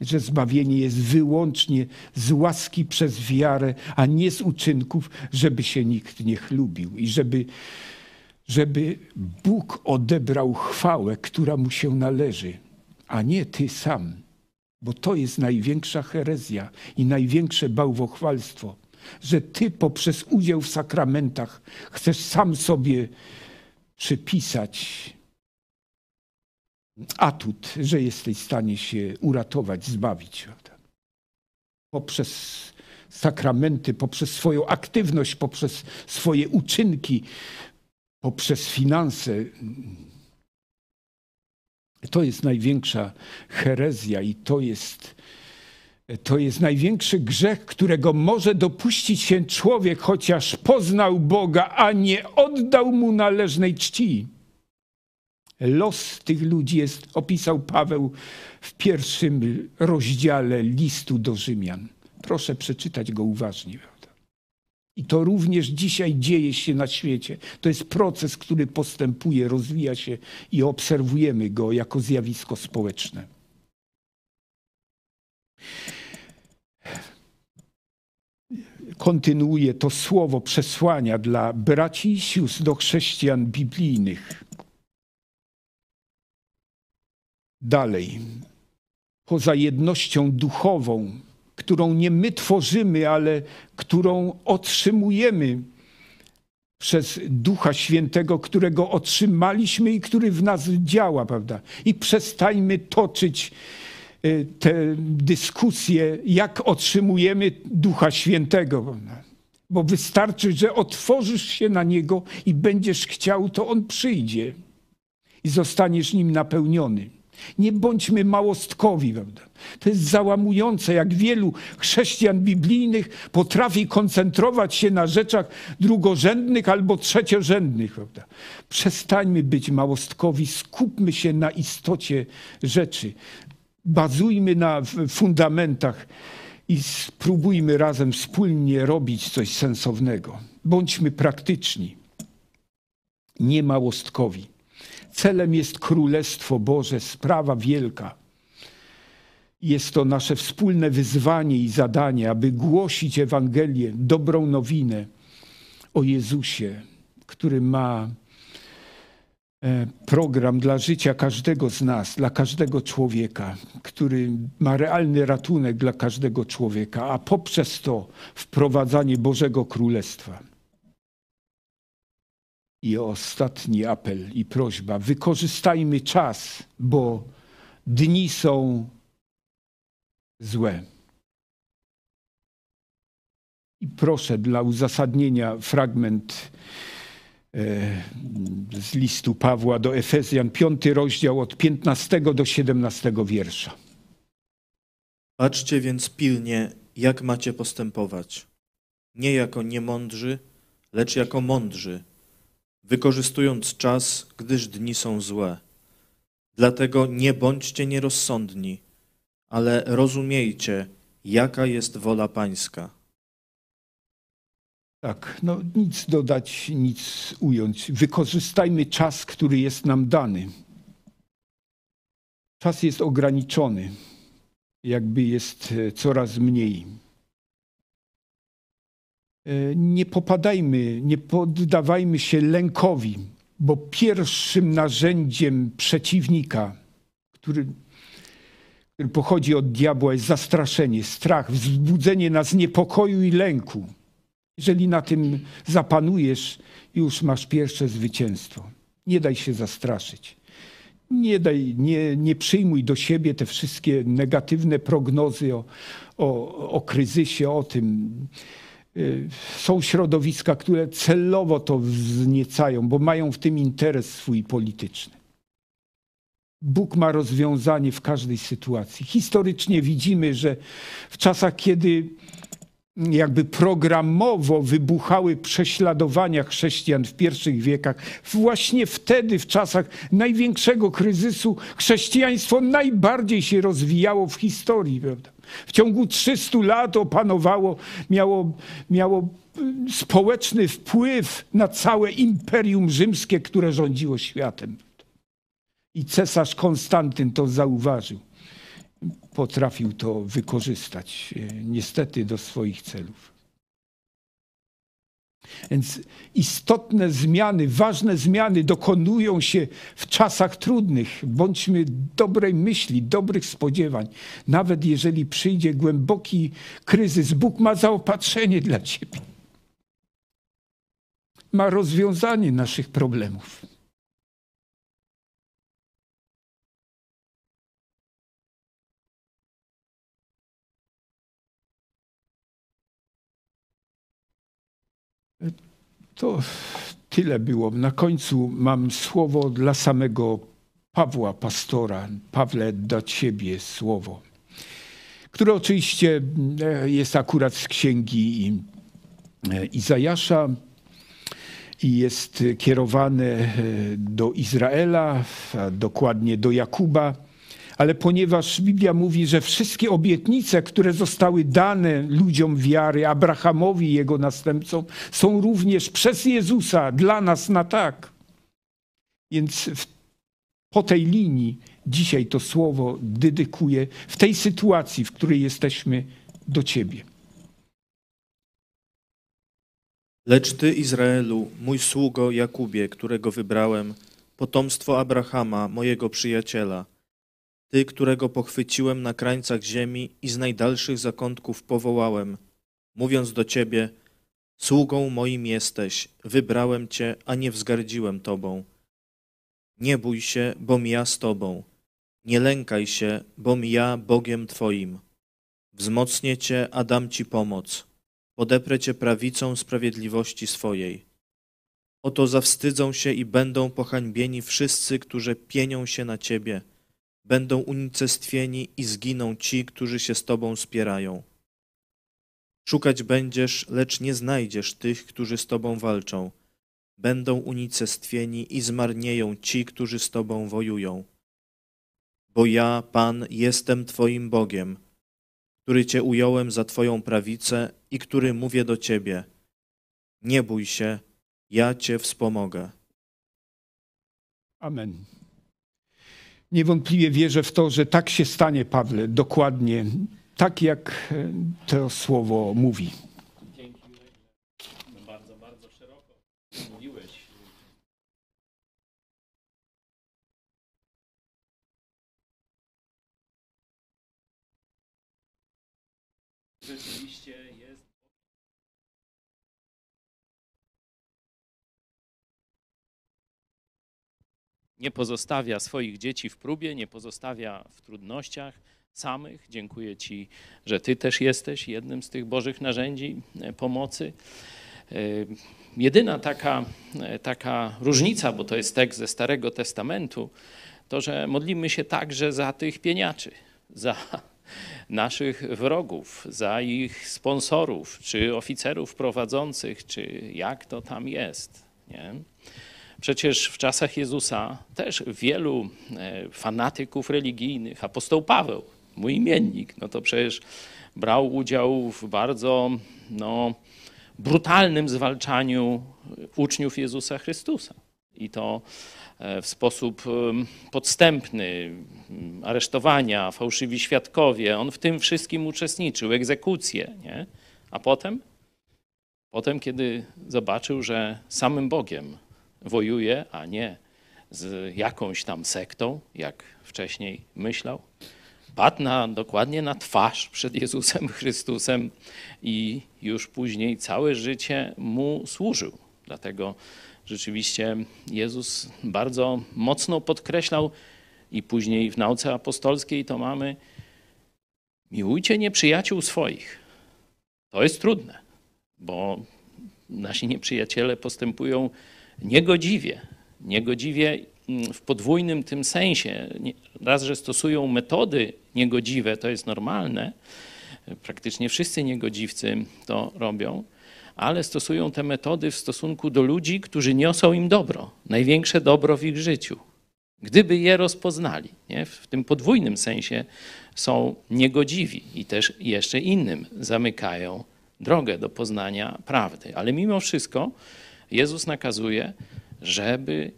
że zbawienie jest wyłącznie z łaski przez wiarę, a nie z uczynków, żeby się nikt nie chlubił i żeby, żeby Bóg odebrał chwałę, która mu się należy, a nie ty sam. Bo to jest największa herezja i największe bałwochwalstwo, że ty poprzez udział w sakramentach chcesz sam sobie przypisać atut, że jesteś w stanie się uratować, zbawić. Poprzez sakramenty, poprzez swoją aktywność, poprzez swoje uczynki, poprzez finanse. To jest największa herezja i to jest, to jest największy grzech, którego może dopuścić się człowiek, chociaż poznał Boga, a nie oddał mu należnej czci. Los tych ludzi jest, opisał Paweł w pierwszym rozdziale listu do Rzymian. Proszę przeczytać go uważnie. I to również dzisiaj dzieje się na świecie. To jest proces, który postępuje, rozwija się i obserwujemy go jako zjawisko społeczne. Kontynuuję to słowo przesłania dla braci i sióstr do chrześcijan biblijnych. Dalej, poza jednością duchową, którą nie my tworzymy, ale którą otrzymujemy przez Ducha Świętego, którego otrzymaliśmy i który w nas działa, prawda? I przestańmy toczyć e, te dyskusje, jak otrzymujemy Ducha Świętego. Bo wystarczy, że otworzysz się na Niego i będziesz chciał, to On przyjdzie i zostaniesz nim napełniony. Nie bądźmy małostkowi, prawda? To jest załamujące, jak wielu chrześcijan biblijnych potrafi koncentrować się na rzeczach drugorzędnych albo trzeciorzędnych, prawda? Przestańmy być małostkowi, skupmy się na istocie rzeczy. Bazujmy na fundamentach i spróbujmy razem wspólnie robić coś sensownego. Bądźmy praktyczni, nie małostkowi. Celem jest Królestwo Boże, sprawa wielka. Jest to nasze wspólne wyzwanie i zadanie, aby głosić Ewangelię, dobrą nowinę o Jezusie, który ma e, program dla życia każdego z nas, dla każdego człowieka, który ma realny ratunek dla każdego człowieka, a poprzez to wprowadzanie Bożego Królestwa. I ostatni apel i prośba: wykorzystajmy czas, bo dni są złe. I proszę dla uzasadnienia fragment e, z listu Pawła do Efezjan, piąty rozdział od 15 do 17 wiersza. Patrzcie więc pilnie, jak macie postępować. Nie jako niemądrzy, lecz jako mądrzy wykorzystując czas, gdyż dni są złe. Dlatego nie bądźcie nierozsądni, ale rozumiejcie, jaka jest wola Pańska. Tak, no nic dodać, nic ująć. Wykorzystajmy czas, który jest nam dany. Czas jest ograniczony, jakby jest e, coraz mniej. E, nie popadajmy, nie poddawajmy się lękowi, bo pierwszym narzędziem przeciwnika, który, który pochodzi od diabła, jest zastraszenie, strach, wzbudzenie nas niepokoju i lęku. Jeżeli na tym zapanujesz, już masz pierwsze zwycięstwo. Nie daj się zastraszyć. Nie, daj, nie, nie przyjmuj do siebie te wszystkie negatywne prognozy o, o, o kryzysie, o tym. Y, są środowiska, które celowo to wzniecają, bo mają w tym interes swój polityczny. Bóg ma rozwiązanie w każdej sytuacji. Historycznie widzimy, że w czasach, kiedy jakby programowo wybuchały prześladowania chrześcijan w pierwszych wiekach, właśnie wtedy, w czasach największego kryzysu, chrześcijaństwo najbardziej się rozwijało w historii. Prawda? W ciągu 300 lat opanowało, miało, miało y, społeczny wpływ na całe imperium rzymskie, które rządziło światem. I cesarz Konstantyn to zauważył. Potrafił to wykorzystać, y, niestety, do swoich celów. Więc istotne zmiany, ważne zmiany dokonują się w czasach trudnych. Bądźmy dobrej myśli, dobrych spodziewań. Nawet jeżeli przyjdzie głęboki kryzys, Bóg ma zaopatrzenie dla ciebie. Ma rozwiązanie naszych problemów. To tyle było. Na końcu mam słowo dla samego Pawła, pastora. Pawle, dla ciebie słowo, które oczywiście e, jest akurat z księgi e, Izajasza i jest kierowane e, do Izraela, dokładnie do Jakuba ale ponieważ Biblia mówi, że wszystkie obietnice, które zostały dane ludziom wiary, Abrahamowi i jego następcom, są również przez Jezusa dla nas na tak. Więc w, po tej linii dzisiaj to słowo dedykuję w tej sytuacji, w której jesteśmy do Ciebie. Lecz Ty, Izraelu, mój sługo Jakubie, którego wybrałem, potomstwo Abrahama, mojego przyjaciela, ty, którego pochwyciłem na krańcach ziemi i z najdalszych zakątków powołałem, mówiąc do Ciebie, sługą moim jesteś, wybrałem Cię, a nie wzgardziłem Tobą. Nie bój się, bom ja z Tobą. Nie lękaj się, bom ja Bogiem Twoim. Wzmocnię Cię, a dam Ci pomoc. Podeprę Cię prawicą sprawiedliwości swojej. Oto zawstydzą się i będą pohańbieni wszyscy, którzy pienią się na Ciebie – Będą unicestwieni i zginą ci, którzy się z Tobą spierają. Szukać będziesz, lecz nie znajdziesz tych, którzy z Tobą walczą. Będą unicestwieni i zmarnieją ci, którzy z Tobą wojują. Bo ja, Pan, jestem Twoim Bogiem, który Cię ująłem za Twoją prawicę i który mówię do Ciebie: Nie bój się, ja Cię wspomogę. Amen. Niewątpliwie wierzę w to, że tak się stanie, Pawle, dokładnie tak, jak e, to słowo mówi. Dzięki. Nie pozostawia swoich dzieci w próbie, nie pozostawia w trudnościach samych. Dziękuję Ci, że Ty też jesteś jednym z tych Bożych narzędzi e, pomocy. E, jedyna taka, e, taka różnica, bo to jest tekst ze Starego Testamentu, to że modlimy się także za tych pieniaczy, za naszych wrogów, za ich sponsorów, czy oficerów prowadzących, czy jak to tam jest. Nie? Przecież w czasach Jezusa też wielu e, fanatyków religijnych, apostoł Paweł, mój imiennik, no to przecież brał udział w bardzo no, brutalnym zwalczaniu uczniów Jezusa Chrystusa. I to e, w sposób podstępny, aresztowania, fałszywi świadkowie. On w tym wszystkim uczestniczył, egzekucje. Nie? A potem? Potem, kiedy zobaczył, że samym Bogiem wojuje, a nie z jakąś tam sektą, jak wcześniej myślał. Padł na, dokładnie na twarz przed Jezusem Chrystusem i już później całe życie mu służył. Dlatego rzeczywiście Jezus bardzo mocno podkreślał i później w nauce apostolskiej to mamy miłujcie nieprzyjaciół swoich. To jest trudne, bo nasi nieprzyjaciele postępują niegodziwie. Niegodziwie mm, w podwójnym tym sensie. Raz, że stosują metody niegodziwe, to jest normalne. Praktycznie wszyscy niegodziwcy to robią, ale stosują te metody w stosunku do ludzi, którzy niosą im dobro, największe dobro w ich życiu. Gdyby je rozpoznali, nie? w tym podwójnym sensie są niegodziwi i też jeszcze innym zamykają drogę do poznania prawdy. Ale mimo wszystko Jezus nakazuje, żeby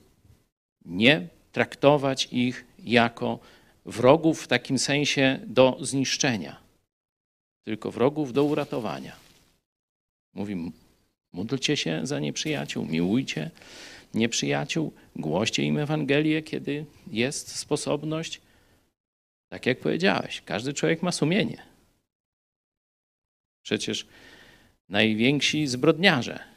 nie traktować ich jako wrogów w takim sensie do zniszczenia, tylko wrogów do uratowania. Mówi, módlcie się za nieprzyjaciół, miłujcie nieprzyjaciół, głoście im Ewangelię, kiedy jest sposobność. Tak jak powiedziałeś, każdy człowiek ma sumienie. Przecież najwięksi zbrodniarze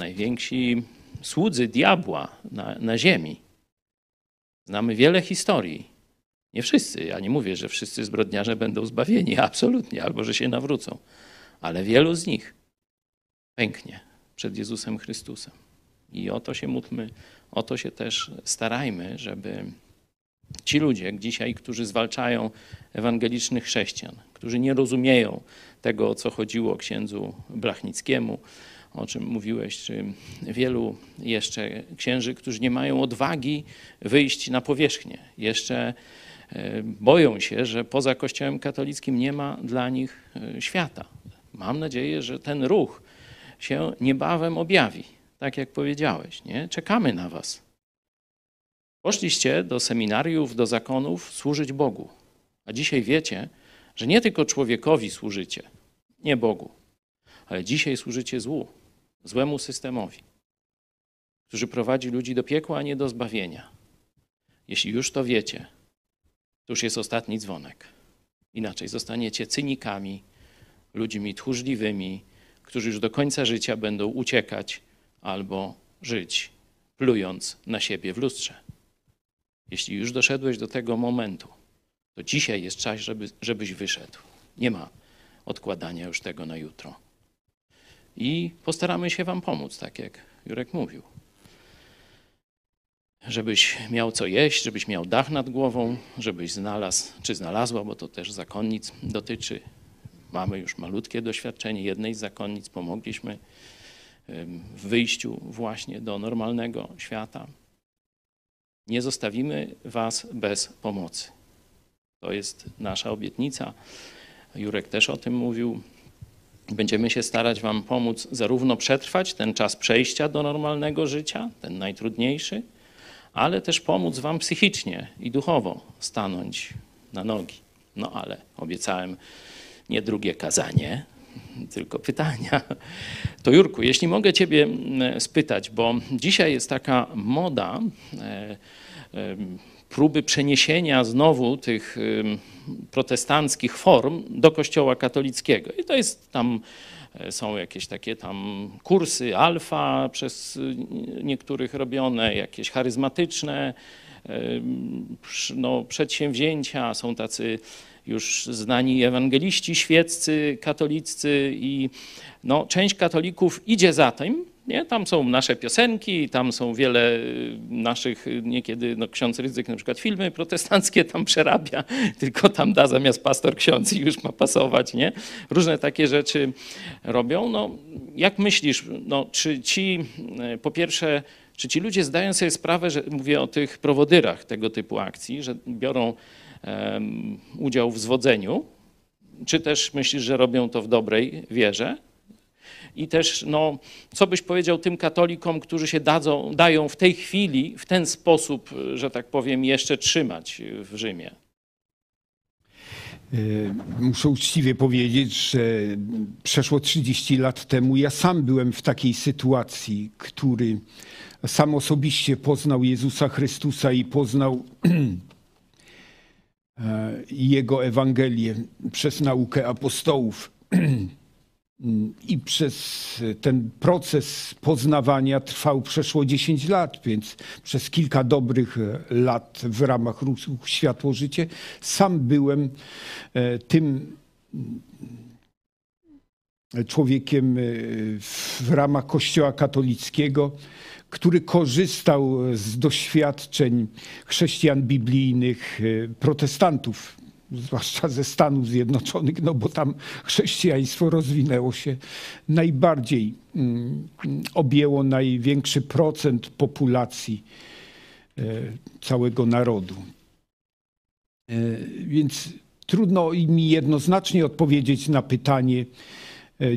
najwięksi słudzy diabła na, na ziemi. Znamy wiele historii. Nie wszyscy, ja nie mówię, że wszyscy zbrodniarze będą zbawieni, absolutnie, albo że się nawrócą, ale wielu z nich pęknie przed Jezusem Chrystusem. I o to się módlmy, o to się też starajmy, żeby ci ludzie dzisiaj, którzy zwalczają ewangelicznych chrześcijan, którzy nie rozumieją tego, o co chodziło księdzu Blachnickiemu, o czym mówiłeś, czy wielu jeszcze księży, którzy nie mają odwagi wyjść na powierzchnię. Jeszcze e, boją się, że poza Kościołem katolickim nie ma dla nich e, świata. Mam nadzieję, że ten ruch się niebawem objawi, tak jak powiedziałeś. Nie? Czekamy na Was. Poszliście do seminariów, do zakonów służyć Bogu. A dzisiaj wiecie, że nie tylko człowiekowi służycie, nie Bogu, ale dzisiaj służycie złu, złemu systemowi, który prowadzi ludzi do piekła, a nie do zbawienia. Jeśli już to wiecie, to już jest ostatni dzwonek. Inaczej zostaniecie cynikami, ludźmi tchórzliwymi, którzy już do końca życia będą uciekać albo żyć, plując na siebie w lustrze. Jeśli już doszedłeś do tego momentu, to dzisiaj jest czas, żeby, żebyś wyszedł. Nie ma odkładania już tego na jutro. I postaramy się Wam pomóc, tak jak Jurek mówił. Żebyś miał co jeść, żebyś miał dach nad głową, żebyś znalazł, czy znalazła, bo to też zakonnic dotyczy. Mamy już malutkie doświadczenie jednej z zakonnic, pomogliśmy w wyjściu właśnie do normalnego świata. Nie zostawimy Was bez pomocy. To jest nasza obietnica. Jurek też o tym mówił. Będziemy się starać Wam pomóc zarówno przetrwać ten czas przejścia do normalnego życia, ten najtrudniejszy, ale też pomóc Wam psychicznie i duchowo stanąć na nogi. No ale obiecałem nie drugie kazanie, tylko pytania. To Jurku, jeśli mogę Ciebie mm, spytać, bo dzisiaj jest taka moda e, próby przeniesienia znowu tych protestanckich form do kościoła katolickiego. I to jest tam, e, są jakieś takie tam kursy alfa przez y, niektórych robione, jakieś charyzmatyczne no, przedsięwzięcia, są tacy już znani ewangeliści świeccy, katoliccy i no, część katolików idzie za tym, nie? Tam są nasze piosenki, tam są wiele y, naszych, y, niekiedy no, ksiądz Rydzyk na przykład filmy protestanckie tam przerabia, tylko tam da zamiast pastor ksiądz i już ma pasować. Nie? Różne takie rzeczy robią. No, jak myślisz, no, czy ci, y, po pierwsze, czy ci ludzie zdają sobie sprawę, że mówię o tych prowodyrach tego typu akcji, że biorą um, udział w zwodzeniu, czy też myślisz, że robią to w dobrej wierze? I też, no, co byś powiedział tym katolikom, którzy się dadzą, dają w tej chwili w ten sposób, że tak powiem, jeszcze trzymać w Rzymie? E, muszę uczciwie powiedzieć, że przeszło 30 lat temu ja sam byłem w takiej sytuacji, który sam osobiście poznał Jezusa Chrystusa i poznał e, Jego Ewangelię przez naukę apostołów. I przez ten proces poznawania trwał przeszło 10 lat, więc przez kilka dobrych lat w ramach ruchu Światło Życie sam byłem e, tym człowiekiem e, w ramach Kościoła katolickiego, który korzystał z doświadczeń chrześcijan biblijnych, e, protestantów zwłaszcza ze Stanów Zjednoczonych, no bo tam chrześcijaństwo rozwinęło się najbardziej, mm, objęło największy procent populacji e, całego narodu. E, więc trudno mi jednoznacznie odpowiedzieć na pytanie,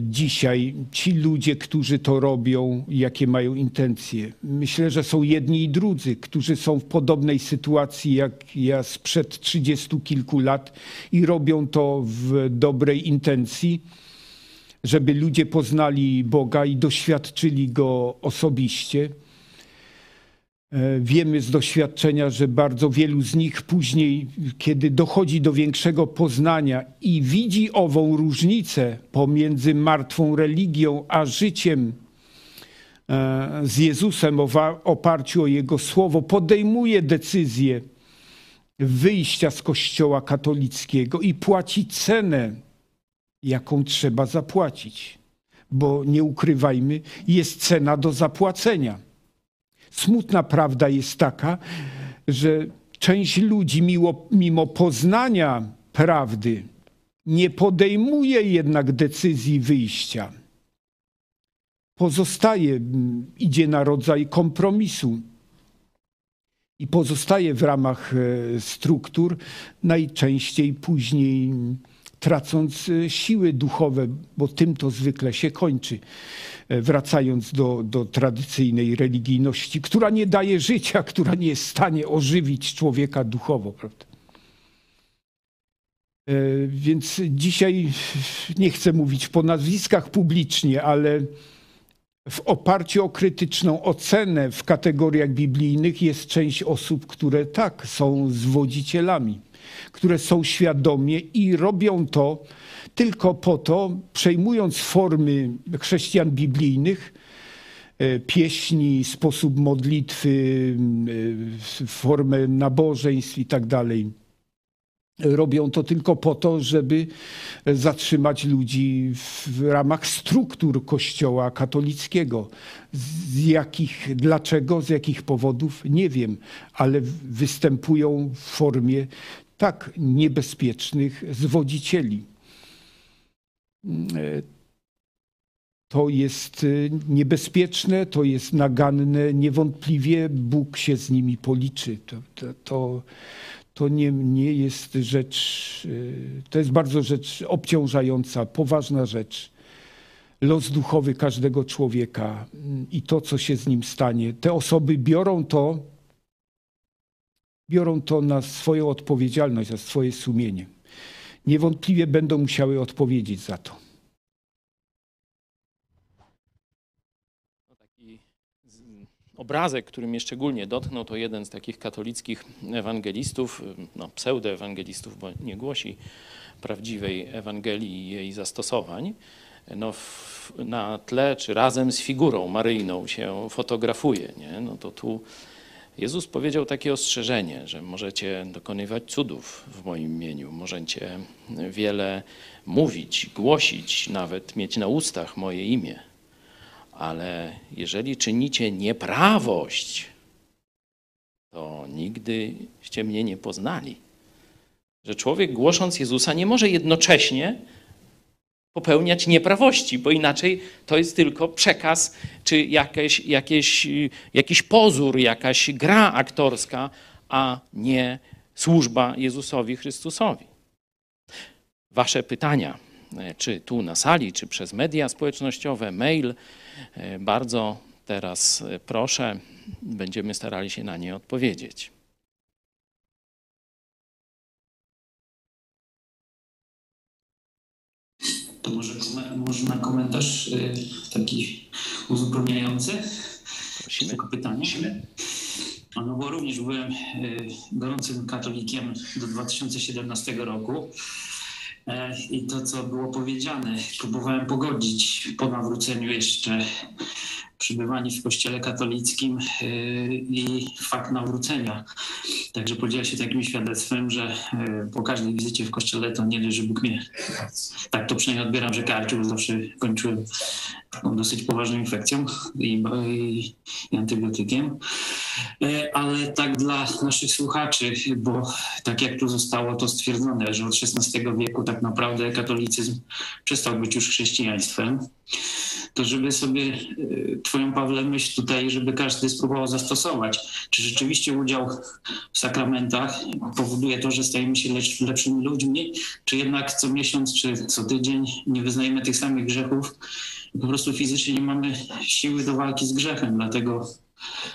dzisiaj ci ludzie, którzy to robią, jakie mają intencje. Myślę, że są jedni i drudzy, którzy są w podobnej sytuacji jak ja sprzed trzydziestu kilku lat i robią to w dobrej intencji, żeby ludzie poznali Boga i doświadczyli Go osobiście. E, wiemy z doświadczenia, że bardzo wielu z nich później, kiedy dochodzi do większego poznania i widzi ową różnicę pomiędzy martwą religią a życiem e, z Jezusem w oparciu o Jego słowo, podejmuje decyzję wyjścia z Kościoła katolickiego i płaci cenę, jaką trzeba zapłacić. bo nie ukrywajmy, jest cena do zapłacenia. Smutna prawda jest taka, że część ludzi, mimo, mimo poznania prawdy, nie podejmuje jednak decyzji wyjścia. Pozostaje, idzie na rodzaj kompromisu i pozostaje w ramach e, struktur, najczęściej później tracąc e, siły duchowe, bo tym to zwykle się kończy. E, wracając do, do tradycyjnej religijności, która nie daje życia, która nie jest w stanie ożywić człowieka duchowo. Prawda? Więc dzisiaj nie chcę mówić po nazwiskach publicznie, ale w oparciu o krytyczną ocenę w kategoriach biblijnych jest część osób, które tak są zwodzicielami, które są świadomie i robią to tylko po to, przejmując formy chrześcijan biblijnych, e, pieśni, sposób modlitwy, e, formę nabożeństw i tak dalej robią to tylko po to, żeby zatrzymać ludzi w ramach struktur Kościoła katolickiego. Z jakich, dlaczego, z jakich powodów, nie wiem, ale występują w formie tak niebezpiecznych zwodzicieli. To jest niebezpieczne, to jest naganne, niewątpliwie Bóg się z nimi policzy. To, to, to nie, nie jest rzecz, y, to jest bardzo rzecz obciążająca, poważna rzecz. Los duchowy każdego człowieka mm, i to, co się z nim stanie. Te osoby biorą to, biorą to na swoją odpowiedzialność, za swoje sumienie. Niewątpliwie będą musiały odpowiedzieć za to. obrazek, który mnie szczególnie dotknął, to jeden z takich katolickich ewangelistów, no pseudoewangelistów, bo nie głosi prawdziwej Ewangelii i jej zastosowań. No, na tle czy razem z figurą maryjną się fotografuje. Nie? No to tu Jezus powiedział takie ostrzeżenie, że możecie dokonywać cudów w moim imieniu, możecie wiele mówić, głosić, nawet mieć na ustach moje imię ale jeżeli czynicie nieprawość, to nigdyście mnie nie poznali. Że człowiek głosząc Jezusa nie może jednocześnie popełniać nieprawości, bo inaczej to jest tylko przekaz, czy jakieś, jakieś, jakiś pozór, jakaś gra aktorska, a nie służba Jezusowi Chrystusowi. Wasze pytania, czy tu na sali, czy przez media społecznościowe, mail, E, bardzo teraz e, proszę, będziemy starali się na nie odpowiedzieć. To może, może na komentarz e, taki uzupełniający? Prosimy. Tylko pytanie. No bo również byłem gorącym katolikiem do 2017 roku. E, I to, co było powiedziane, próbowałem pogodzić po nawróceniu jeszcze przybywanie w kościele katolickim e, i fakt nawrócenia. Także podzielę się takim świadectwem, że e, po każdej wizycie w kościele to nie że Bóg mnie, tak to przynajmniej odbieram, że karcił, bo zawsze kończyłem taką dosyć poważną infekcją i, i, i antybiotykiem. E, ale tak dla naszych słuchaczy, bo tak jak tu zostało to stwierdzone, że od XVI wieku tak naprawdę katolicyzm przestał być już chrześcijaństwem, to żeby sobie e, Twoją Pawle myśl tutaj, żeby każdy spróbował zastosować, czy rzeczywiście udział w sakramentach powoduje to, że stajemy się lecz, lepszymi ludźmi, czy jednak co miesiąc, czy co tydzień nie wyznajemy tych samych grzechów, po prostu fizycznie nie mamy siły do walki z grzechem, dlatego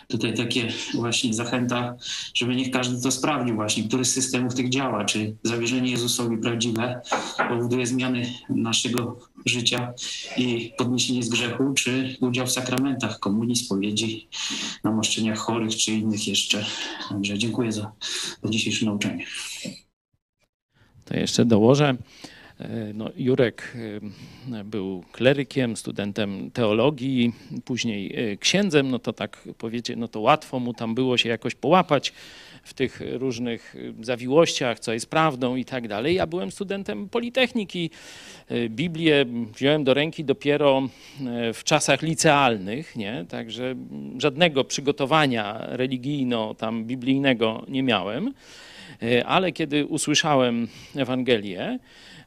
tutaj takie właśnie zachęta, żeby niech każdy to sprawdził właśnie, który z systemów tych działa, czy zawierzenie Jezusowi prawdziwe powoduje zmiany naszego życia i podniesienie z grzechu, czy udział w sakramentach, komunii, spowiedzi, namaszczeniach chorych, czy innych jeszcze. Także dziękuję za, za dzisiejsze nauczanie. To jeszcze dołożę. E, no, Jurek e, był klerykiem, studentem teologii, później e, księdzem, no to tak powiecie, no to łatwo mu tam było się jakoś połapać w tych różnych zawiłościach, co jest prawdą i tak dalej. Ja byłem studentem Politechniki. Biblię wziąłem do ręki dopiero w czasach licealnych, nie? także żadnego przygotowania religijno, tam biblijnego nie miałem. Ale kiedy usłyszałem Ewangelię,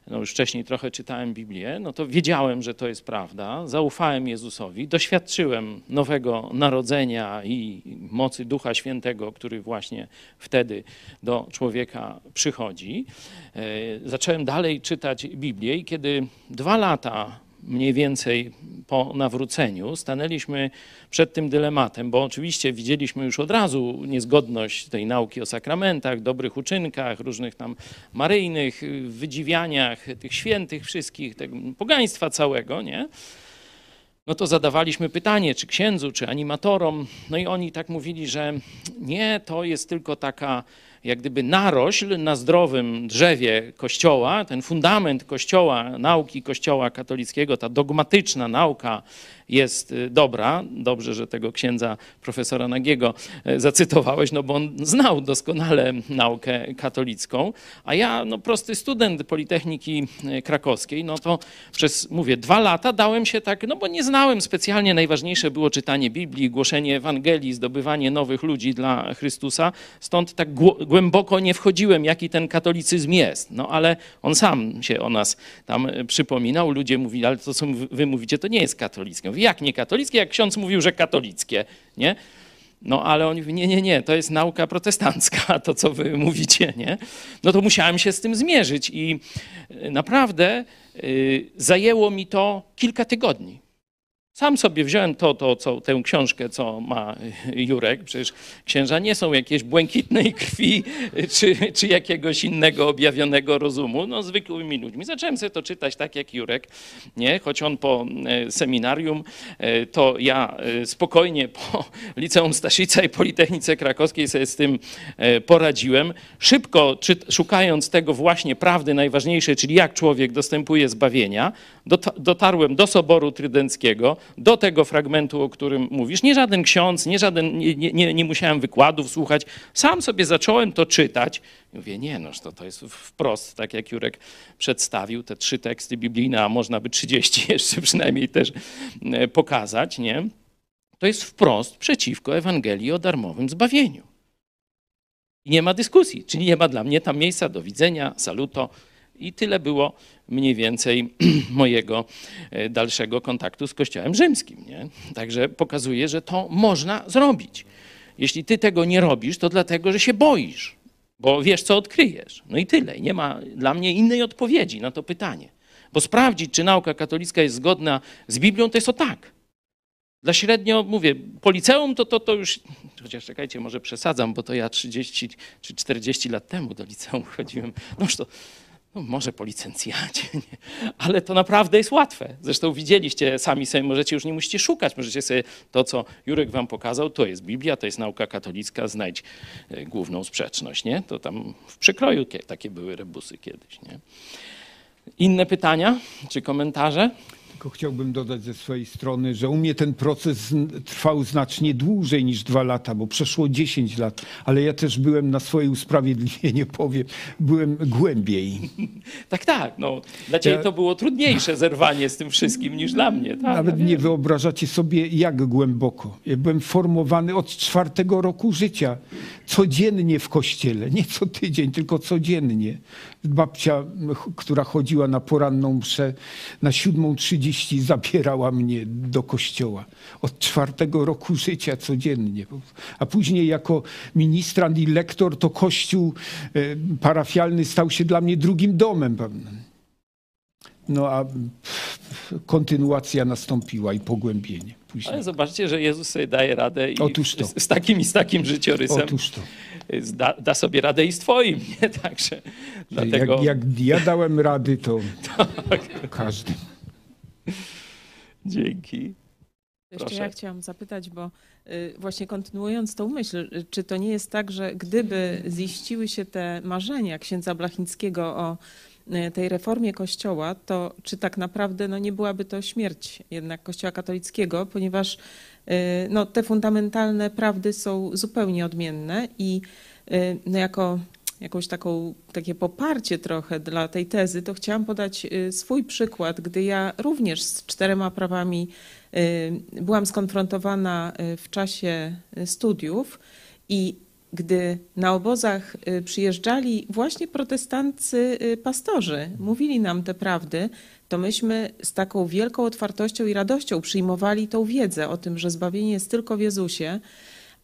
no już wcześniej trochę czytałem Biblię, no to wiedziałem, że to jest prawda, zaufałem Jezusowi, doświadczyłem nowego narodzenia i mocy Ducha Świętego, który właśnie wtedy do człowieka przychodzi. E, zacząłem dalej czytać Biblię i kiedy dwa lata mniej więcej po nawróceniu stanęliśmy przed tym dylematem, bo oczywiście widzieliśmy już od razu niezgodność tej nauki o sakramentach, dobrych uczynkach, różnych tam maryjnych wydziwianiach tych świętych wszystkich, tego pogaństwa całego, nie? No to zadawaliśmy pytanie, czy księdzu, czy animatorom, no i oni tak mówili, że nie, to jest tylko taka jak gdyby narośl na zdrowym drzewie Kościoła, ten fundament Kościoła, nauki Kościoła katolickiego, ta dogmatyczna nauka jest y, dobra. Dobrze, że tego księdza profesora Nagiego e, zacytowałeś, no bo on znał doskonale naukę katolicką, a ja, no prosty student Politechniki e, Krakowskiej, no to przez, mówię, dwa lata dałem się tak, no bo nie znałem specjalnie, najważniejsze było czytanie Biblii, głoszenie Ewangelii, zdobywanie nowych ludzi dla Chrystusa, stąd tak głęboko nie wchodziłem, jaki ten katolicyzm jest. No ale on sam się o nas tam e, przypominał, ludzie mówili, ale to co wy mówicie, to nie jest katolickie. Mówi, jak nie katolickie? Jak ksiądz mówił, że katolickie, nie? No ale oni mówią, nie, nie, nie, to jest nauka protestancka, to co wy mówicie, nie? No to musiałem się z tym zmierzyć i e, naprawdę y, zajęło mi to kilka tygodni. Sam sobie wziąłem to, to co, tę książkę, co ma Jurek. Przecież księża nie są jakieś błękitnej krwi czy, czy jakiegoś innego objawionego rozumu. No, zwykłymi ludźmi. Zacząłem sobie to czytać tak jak Jurek, nie? choć on po e, seminarium, e, to ja e, spokojnie po Liceum Staszica i Politechnice Krakowskiej sobie z tym poradziłem. Szybko czy, szukając tego właśnie prawdy najważniejszej, czyli jak człowiek dostępuje zbawienia, dotarłem do Soboru Trydenckiego, do tego fragmentu, o którym mówisz. Nie żaden ksiądz, nie, żaden, nie, nie, nie musiałem wykładów słuchać. Sam sobie zacząłem to czytać. I mówię, nie, no to, to jest wprost, tak jak Jurek przedstawił, te trzy teksty biblijne, a można by 30 jeszcze przynajmniej też e, pokazać, nie? To jest wprost przeciwko Ewangelii o darmowym zbawieniu. I nie ma dyskusji, czyli nie ma dla mnie tam miejsca do widzenia, saluto. I tyle było mniej więcej mojego e, dalszego kontaktu z Kościołem Rzymskim. Nie? Także pokazuje, że to można zrobić. Jeśli ty tego nie robisz, to dlatego, że się boisz, bo wiesz, co odkryjesz. No i tyle. Nie ma dla mnie innej odpowiedzi na to pytanie. Bo sprawdzić, czy nauka katolicka jest zgodna z Biblią, to jest o tak. Dla średnio, mówię, po liceum to, to, to już, chociaż czekajcie, może przesadzam, bo to ja 30 czy 40 lat temu do liceum chodziłem. No to no może po licencjacie, nie? ale to naprawdę jest łatwe. Zresztą widzieliście sami sobie, możecie już nie musicie szukać, możecie sobie to, co Jurek wam pokazał, to jest Biblia, to jest nauka katolicka, znajdź e, główną sprzeczność, nie? To tam w przekroju takie były rebusy kiedyś, nie? Inne pytania czy komentarze? Tylko chciałbym dodać ze swojej strony, że u mnie ten proces trwał znacznie dłużej niż dwa lata, bo przeszło 10 lat, ale ja też byłem na swoje usprawiedliwienie, powiem, byłem głębiej. Tak, tak. No, dla ciebie ja... to było trudniejsze zerwanie z tym wszystkim niż dla mnie. Tak, Nawet ja nie wyobrażacie sobie, jak głęboko. Ja byłem formowany od czwartego roku życia, codziennie w kościele, nie co tydzień, tylko codziennie. Babcia, która chodziła na poranną mszę, na 7.30 zabierała mnie do kościoła. Od czwartego roku życia codziennie. A później jako ministrant i lektor to kościół e, parafialny stał się dla mnie drugim domem. No a kontynuacja nastąpiła i pogłębienie. Później. Ale zobaczcie, że Jezus sobie daje radę i Otóż to. Z, z takim i z takim życiorysem. Otóż to da, da, sobie radę i z twoim, nie? Także dlatego... Jak, jak ja dałem rady, to tak. każdy. Dzięki. Jeszcze Proszę. ja chciałam zapytać, bo y, właśnie kontynuując tą myśl, czy to nie jest tak, że gdyby ziściły się te marzenia księdza Blachińskiego o y, tej reformie Kościoła, to czy tak naprawdę no, nie byłaby to śmierć jednak Kościoła katolickiego, ponieważ y, no, te fundamentalne prawdy są zupełnie odmienne i y, no jako jakąś taką, takie poparcie trochę dla tej tezy, to chciałam podać y, swój przykład, gdy ja również z czterema prawami y, byłam skonfrontowana y, w czasie studiów i gdy na obozach przyjeżdżali właśnie protestanccy pastorzy, mówili nam te prawdy, to myśmy z taką wielką otwartością i radością przyjmowali tą wiedzę o tym, że zbawienie jest tylko w Jezusie,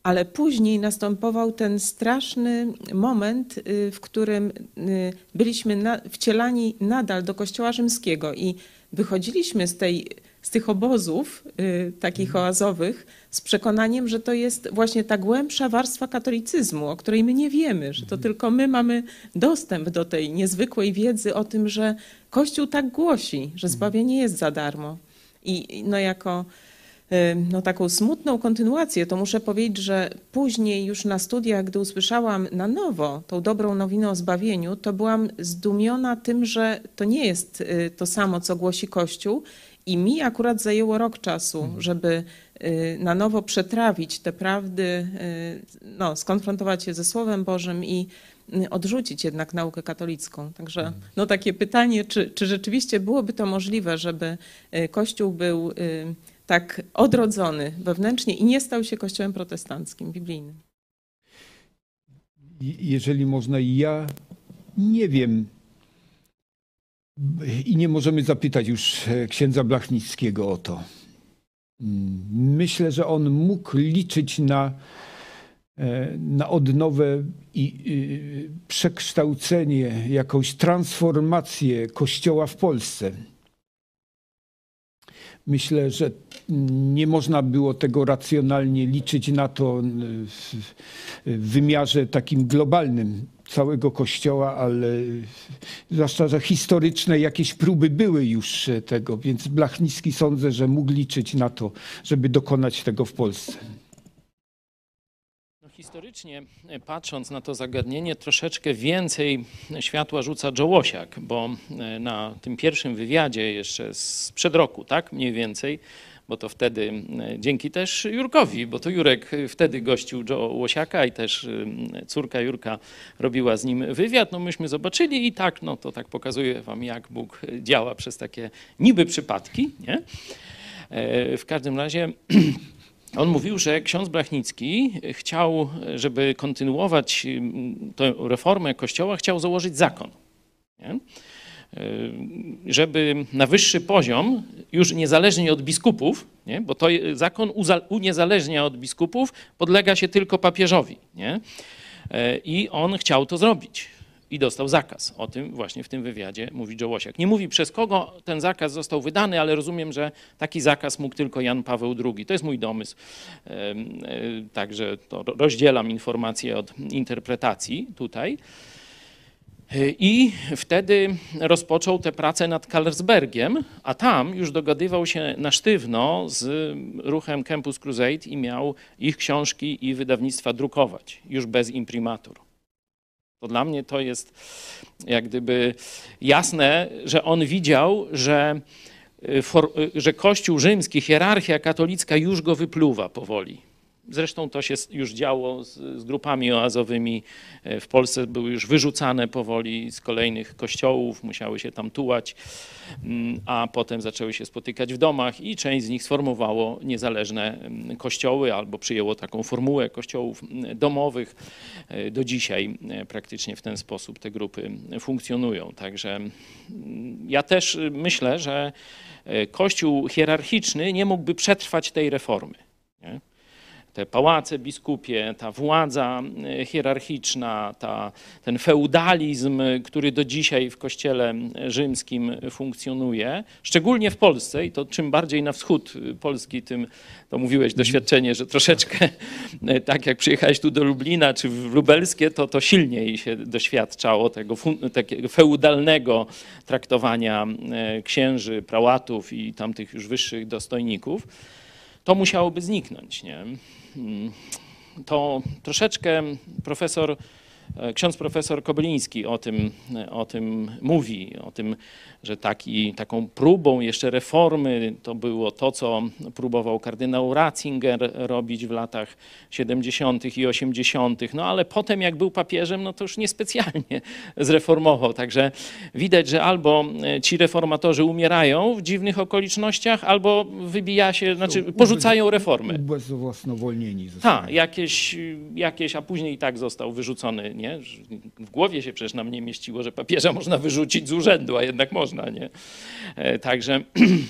ale później następował ten straszny moment, y, w którym y, byliśmy na, wcielani nadal do Kościoła Rzymskiego i wychodziliśmy z, tej, z tych obozów y, takich mhm. oazowych z przekonaniem, że to jest właśnie ta głębsza warstwa katolicyzmu, o której my nie wiemy, że to mhm. tylko my mamy dostęp do tej niezwykłej wiedzy o tym, że Kościół tak głosi, że mhm. zbawienie jest za darmo. I no jako no, taką smutną kontynuację, to muszę powiedzieć, że później już na studiach, gdy usłyszałam na nowo tą dobrą nowinę o zbawieniu, to byłam zdumiona tym, że to nie jest y, to samo, co głosi Kościół. I mi akurat zajęło rok czasu, mhm. żeby y, na nowo przetrawić te prawdy, y, no, skonfrontować się ze Słowem Bożym i odrzucić jednak naukę katolicką. Także mhm. no, takie pytanie, czy, czy rzeczywiście byłoby to możliwe, żeby Kościół był tak odrodzony wewnętrznie i nie stał się kościołem protestanckim, biblijnym. Jeżeli można, ja nie wiem. I nie możemy zapytać już e, księdza Blachnickiego o to. Mm, myślę, że on mógł liczyć na, e, na odnowę i przekształcenie, jakąś transformację Kościoła w Polsce. Myślę, że nie można było tego racjonalnie liczyć na to w wymiarze takim globalnym całego Kościoła, ale zwłaszcza, że historyczne jakieś próby były już tego, więc Blachnicki sądzę, że mógł liczyć na to, żeby dokonać tego w Polsce. Historycznie e, patrząc na to zagadnienie, troszeczkę więcej światła rzuca Jołosiak, bo e, na tym pierwszym wywiadzie jeszcze sprzed roku, tak mniej więcej, bo to wtedy e, dzięki też Jurkowi, bo to Jurek wtedy gościł Jołosiaka i też córka Jurka robiła z nim wywiad. No myśmy zobaczyli i tak, no to tak pokazuje wam, jak Bóg działa przez takie niby przypadki, nie? W każdym razie On mówił, że ksiądz Blachnicki chciał, żeby kontynuować mm, tę reformę Kościoła, chciał założyć zakon. Nie? E, żeby na wyższy poziom, już niezależnie od biskupów, nie? bo to zakon uniezależnia od biskupów, podlega się tylko papieżowi. Nie? E, I on chciał to zrobić i dostał zakaz. O tym właśnie w tym wywiadzie mówi Joe Łosiak. Nie mówi przez kogo ten zakaz został wydany, ale rozumiem, że taki zakaz mógł tylko Jan Paweł II. To jest mój domysł. E, także to rozdzielam informacje od interpretacji tutaj. E, I wtedy rozpoczął tę pracę nad Karlsbergiem, a tam już dogadywał się na sztywno z ruchem Campus Crusade i miał ich książki i wydawnictwa drukować, już bez imprimatur. To dla mnie to jest jak gdyby jasne, że on widział, że, y, y, że Kościół rzymski, hierarchia katolicka już go wypluwa powoli. Zresztą to się już działo z, z, grupami oazowymi. E, w Polsce były już wyrzucane powoli z kolejnych kościołów, musiały się tam tułać, mm, a potem zaczęły się spotykać w domach i część z nich sformowało niezależne mm, kościoły albo przyjęło taką formułę kościołów mm, domowych. E, do dzisiaj e, praktycznie w ten sposób te grupy funkcjonują. Także ja też myślę, że kościół hierarchiczny nie mógłby przetrwać tej reformy. Nie? Te pałace biskupie, ta władza e, hierarchiczna, ta, ten feudalizm, który do dzisiaj w kościele rzymskim funkcjonuje, szczególnie w Polsce i to czym bardziej na wschód Polski, tym to mówiłeś doświadczenie, że troszeczkę e, tak jak przyjechałeś tu do Lublina czy w Lubelskie, to to silniej się doświadczało tego feudalnego traktowania e, księży, prałatów i tamtych już wyższych dostojników to musiałoby zniknąć. Nie? Hmm. To troszeczkę profesor ksiądz profesor Kobyliński o tym, o tym mówi, o tym, że taki, taką próbą jeszcze reformy to było to, co próbował kardynał Ratzinger robić w latach 70. i 80., no ale potem jak był papieżem, no to już niespecjalnie zreformował. Także widać, że albo e, ci reformatorzy umierają w dziwnych okolicznościach, albo wybija się, znaczy porzucają reformy. Ubezwłasnowolnieni Tak, jakieś, jakieś, a później i tak został wyrzucony, nie? W głowie się przecież nam nie mieściło, że papieża można wyrzucić z urzędu, a jednak można, nie? E, także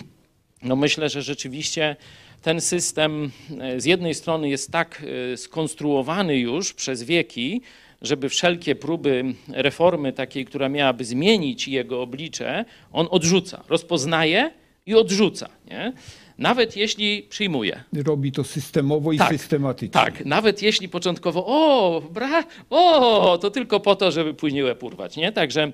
no myślę, że rzeczywiście ten system e, z jednej strony jest tak e, skonstruowany już przez wieki, żeby wszelkie próby reformy takiej, która miałaby zmienić jego oblicze, on odrzuca, rozpoznaje i odrzuca. Nie? Nawet jeśli przyjmuje. Robi to systemowo i Tak, systematycznie. Tak, nawet jeśli początkowo, o, bra, o, to tylko po to, żeby później łeb urwać, nie? Także e,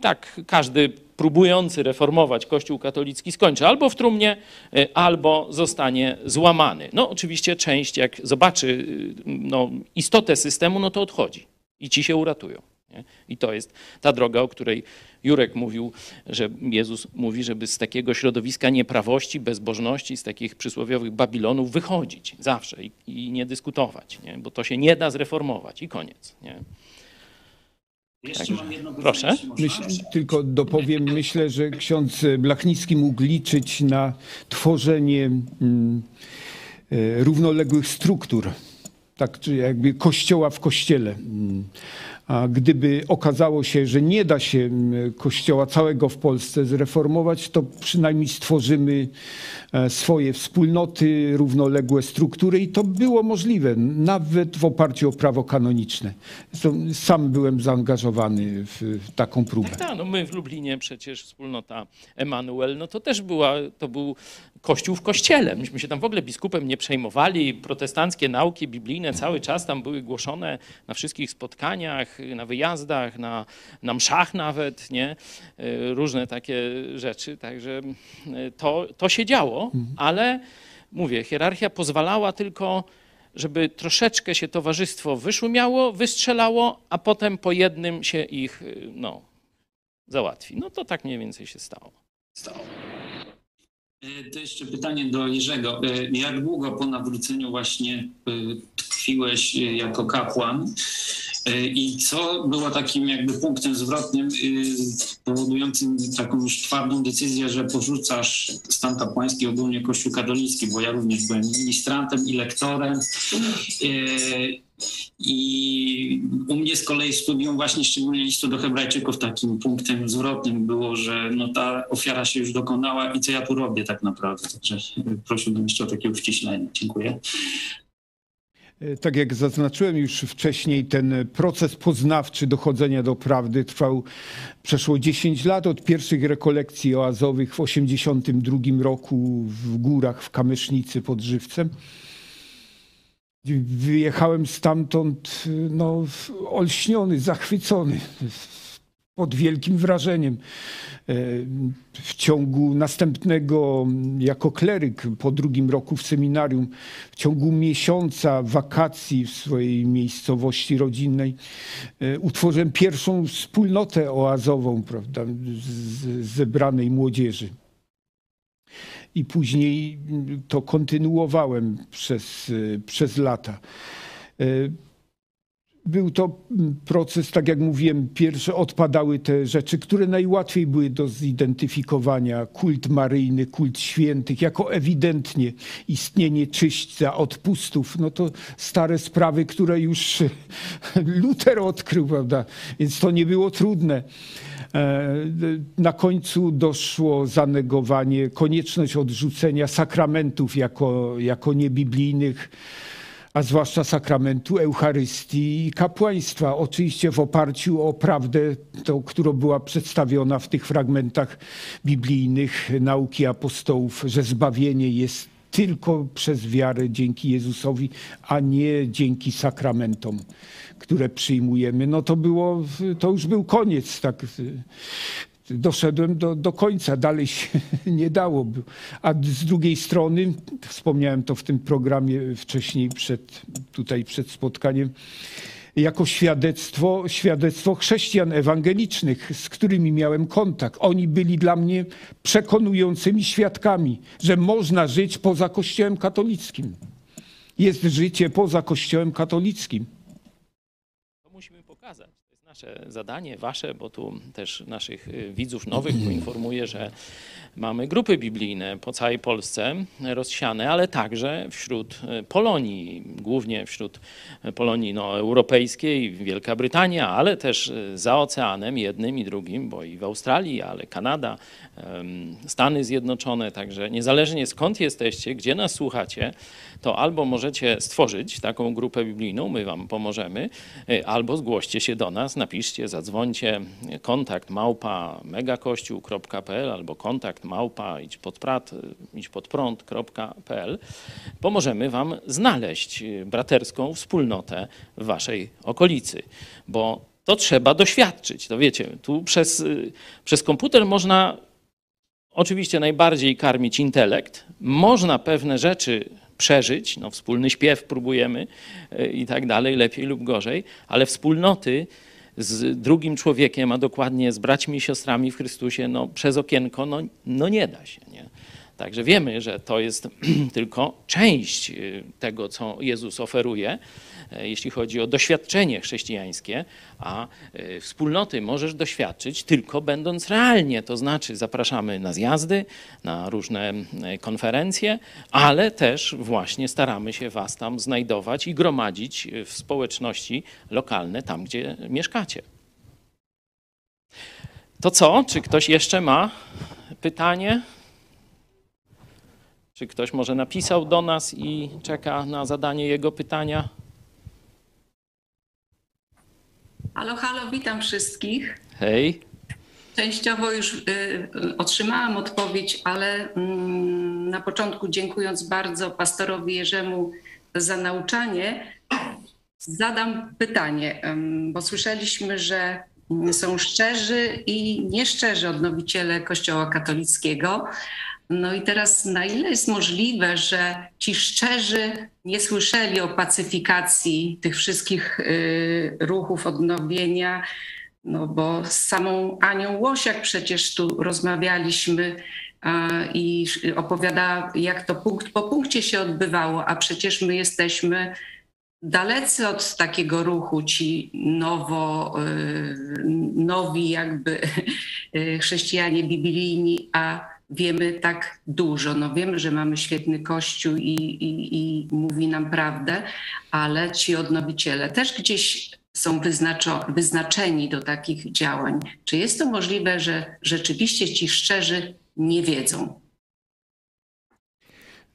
tak, każdy próbujący reformować Kościół katolicki skończy albo w trumnie, e, albo zostanie złamany. No oczywiście część, jak zobaczy e, no, istotę systemu, no to odchodzi i ci się uratują. Nie? I to jest ta droga, o której Jurek mówił, że Jezus mówi, żeby z takiego środowiska nieprawości, bezbożności, z takich przysłowiowych Babilonów wychodzić zawsze i, i nie dyskutować, nie? bo to się nie da zreformować i koniec. Nie? Jeszcze mam jedno proszę. Myśl, tylko dopowiem, myślę, że ksiądz Blachnicki mógł liczyć na tworzenie mm, e, równoległych struktur, tak czy jakby kościoła w kościele. Gdyby okazało się, że nie da się kościoła całego w Polsce zreformować, to przynajmniej stworzymy e, swoje wspólnoty, równoległe struktury i to było możliwe, nawet w oparciu o prawo kanoniczne. Sam byłem zaangażowany w taką próbę. Tak, tak, no my w Lublinie przecież wspólnota Emanuel, no to też była, to był kościół w kościele. Myśmy się tam w ogóle biskupem nie przejmowali. Protestanckie nauki biblijne cały czas tam były głoszone na wszystkich spotkaniach, na wyjazdach, na, na mszach nawet, nie? Y, Różne takie rzeczy. Także y, to, to się działo, ale mówię, hierarchia pozwalała tylko żeby troszeczkę się towarzystwo wyszumiało, wystrzelało, a potem po jednym się ich y, no, załatwi. No to tak mniej więcej się stało. E, To jeszcze pytanie do Jerzego. E, Jak długo po nawróceniu właśnie e, tkwiłeś e, jako kapłan E, i co było takim jakby punktem zwrotnym e, powodującym taką już twardą decyzję, że porzucasz stan kapłański, ogólnie Kościół katolicki, bo ja również byłem ministrantem i lektorem. E, I u mnie z kolei studium właśnie szczególnie listu do Hebrajczyków takim punktem zwrotnym było, że no ta ofiara się już dokonała i co ja tu robię tak naprawdę. Także e, prosiłbym jeszcze o takie uściślenie. Dziękuję. Tak jak zaznaczyłem już wcześniej, ten proces poznawczy dochodzenia do prawdy trwał przeszło 10 lat od pierwszych rekolekcji oazowych w 1982 roku w górach w Kamysznicy pod Żywcem. Wyjechałem stamtąd no, olśniony, zachwycony, pod wielkim wrażeniem. E, W ciągu następnego, jako kleryk po drugim roku w seminarium, w ciągu miesiąca wakacji w swojej miejscowości rodzinnej, e, utworzyłem pierwszą wspólnotę oazową, prawda, z zebranej młodzieży. I później to kontynuowałem przez, e, przez lata. Był to mm, proces, tak jak mówiłem, pierwsze odpadały te rzeczy, które najłatwiej były do zidentyfikowania. Kult maryjny, kult świętych, jako ewidentnie istnienie czyśćca, odpustów. No to stare sprawy, które już Luter odkrył, prawda? Więc to nie było trudne. E, Na końcu doszło zanegowanie, konieczność odrzucenia sakramentów jako, jako niebiblijnych a zwłaszcza sakramentu Eucharystii i kapłaństwa. Oczywiście w oparciu o prawdę, tą, która była przedstawiona w tych fragmentach biblijnych nauki apostołów, że zbawienie jest tylko przez wiarę dzięki Jezusowi, a nie dzięki sakramentom, które przyjmujemy. No to było, to już był koniec, tak doszedłem do, do końca, dalej się nie dało. A z drugiej strony, wspomniałem to w tym programie wcześniej, przed, tutaj przed spotkaniem, jako świadectwo, świadectwo chrześcijan ewangelicznych, z którymi miałem kontakt. Oni byli dla mnie przekonującymi świadkami, że można żyć poza Kościołem katolickim. Jest życie poza Kościołem katolickim. To musimy pokazać. To jest nasze zadanie, wasze, bo tu też naszych y, widzów nowych poinformuję, że mamy grupy biblijne po całej Polsce rozsiane, ale także wśród y, Polonii, głównie wśród Polonii no, europejskiej, Wielka Brytania, ale też y, za oceanem jednym i drugim, bo i w Australii, ale Kanada, Stany Zjednoczone, także niezależnie skąd jesteście, gdzie nas słuchacie, to albo możecie stworzyć taką grupę biblijną, my wam pomożemy, y, albo zgłoście się do nas, napiszcie, zadzwońcie, kontakt małpa megakościół.pl albo kontakt małpa idź pod, prat, y, idź pod prąd.pl. Pomożemy wam znaleźć y, braterską wspólnotę w waszej okolicy, bo to trzeba doświadczyć. To wiecie, tu przez, przez komputer można oczywiście najbardziej karmić intelekt. Można pewne rzeczy przeżyć, no wspólny śpiew próbujemy y, i tak dalej, lepiej lub gorzej, ale wspólnoty z drugim człowiekiem, a dokładnie z braćmi i siostrami w Chrystusie, no przez okienko, no, no nie da się, nie? Także wiemy, że to jest tylko część y, tego, co Jezus oferuje, e, jeśli chodzi o doświadczenie chrześcijańskie, a e, wspólnoty możesz doświadczyć tylko będąc realnie, to znaczy zapraszamy na zjazdy, na różne e, konferencje, ale też właśnie staramy się Was tam znajdować i gromadzić w społeczności lokalne, tam gdzie mieszkacie. To co? Czy ktoś jeszcze ma pytanie? Czy ktoś może napisał do nas i czeka na zadanie jego pytania? Halo, halo, witam wszystkich. Hej. Częściowo już y, otrzymałam odpowiedź, ale mm, na początku dziękując bardzo pastorowi Jerzemu za nauczanie, zadam pytanie, bo słyszeliśmy, że mm, są szczerzy i nieszczerzy odnowiciele Kościoła katolickiego. No i teraz na ile jest możliwe, że ci szczerzy nie słyszeli o pacyfikacji tych wszystkich y, ruchów odnowienia, no bo z samą Anią Łosiak przecież tu rozmawialiśmy i opowiadała, jak to punkt po punkcie się odbywało, a przecież my jesteśmy dalecy od takiego ruchu, ci nowo, y, nowi jakby y, chrześcijanie biblijni, a wiemy tak dużo. No wiemy, że mamy świetny kościół i, i, i mówi nam prawdę, ale ci odnowiciele też gdzieś są wyznaczeni do takich działań. Czy jest to możliwe, że rzeczywiście ci szczerzy nie wiedzą?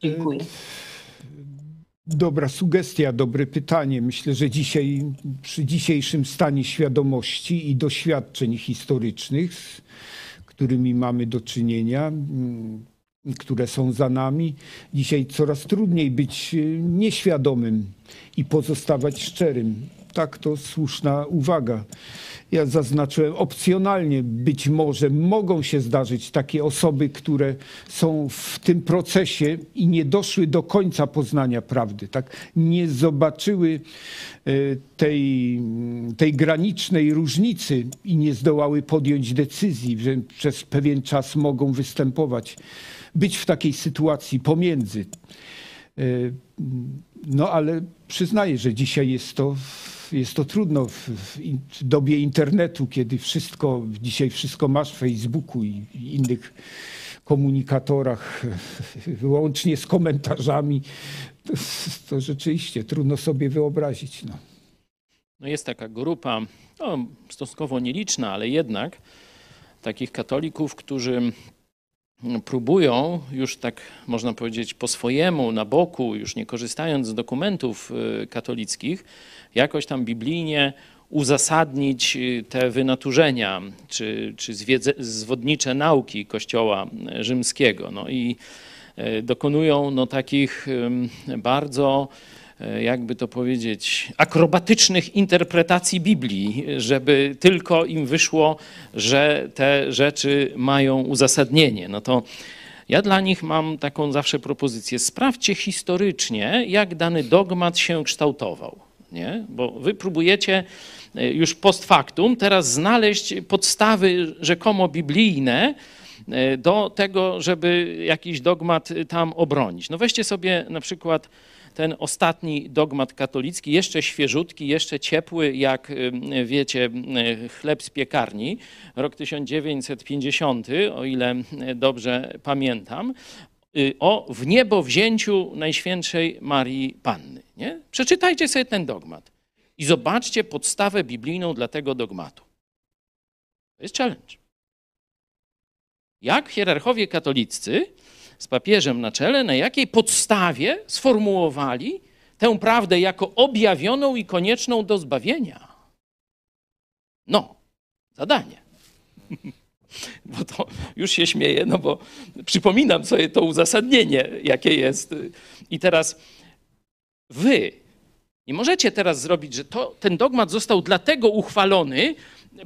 Dziękuję. Dobra sugestia, dobre pytanie. Myślę, że dzisiaj, przy dzisiejszym stanie świadomości i doświadczeń historycznych, którymi mamy do czynienia, mm, które są za nami, dzisiaj coraz trudniej być y, nieświadomym i pozostawać szczerym. Tak, to słuszna uwaga. Ja zaznaczyłem opcjonalnie, być może mogą się zdarzyć takie osoby, które są w tym procesie i nie doszły do końca poznania prawdy, tak? Nie zobaczyły e, tej, tej granicznej różnicy i nie zdołały podjąć decyzji, że przez pewien czas mogą występować, być w takiej sytuacji pomiędzy. E, No ale przyznaję, że dzisiaj jest to jest to trudno w, w, dobie internetu, kiedy wszystko, dzisiaj wszystko masz w Facebooku i, innych komunikatorach, łącznie z komentarzami, to, to rzeczywiście trudno sobie wyobrazić. No. No jest taka grupa, no, stosunkowo nieliczna, ale jednak takich katolików, którzy próbują już tak można powiedzieć po swojemu, na boku, już nie korzystając z dokumentów y, katolickich, jakoś tam biblijnie uzasadnić y, te wynaturzenia czy, czy zwiedze, zwodnicze nauki Kościoła rzymskiego. No i y, dokonują no, takich bardzo jakby to powiedzieć, akrobatycznych interpretacji Biblii, żeby tylko im wyszło, że te rzeczy mają uzasadnienie. No to ja dla nich mam taką zawsze propozycję. Sprawdźcie historycznie, jak dany dogmat się kształtował. nie? Bo wy próbujecie e, już post factum teraz znaleźć podstawy rzekomo biblijne e, do tego, żeby jakiś dogmat tam obronić. No weźcie sobie na przykład ten ostatni dogmat katolicki, jeszcze świeżutki, jeszcze ciepły, jak wiecie, chleb z piekarni, rok 1950, o ile dobrze pamiętam, y, o w niebo wzięciu Najświętszej Marii Panny. Nie? Przeczytajcie sobie ten dogmat i zobaczcie podstawę biblijną dla tego dogmatu. To jest challenge. Jak hierarchowie katoliccy z papieżem na czele, na jakiej podstawie sformułowali tę prawdę jako objawioną i konieczną do zbawienia. No, zadanie. Bo to już się śmieję, no bo przypominam sobie to uzasadnienie, jakie jest. I teraz wy nie możecie teraz zrobić, że to, ten dogmat został dlatego uchwalony,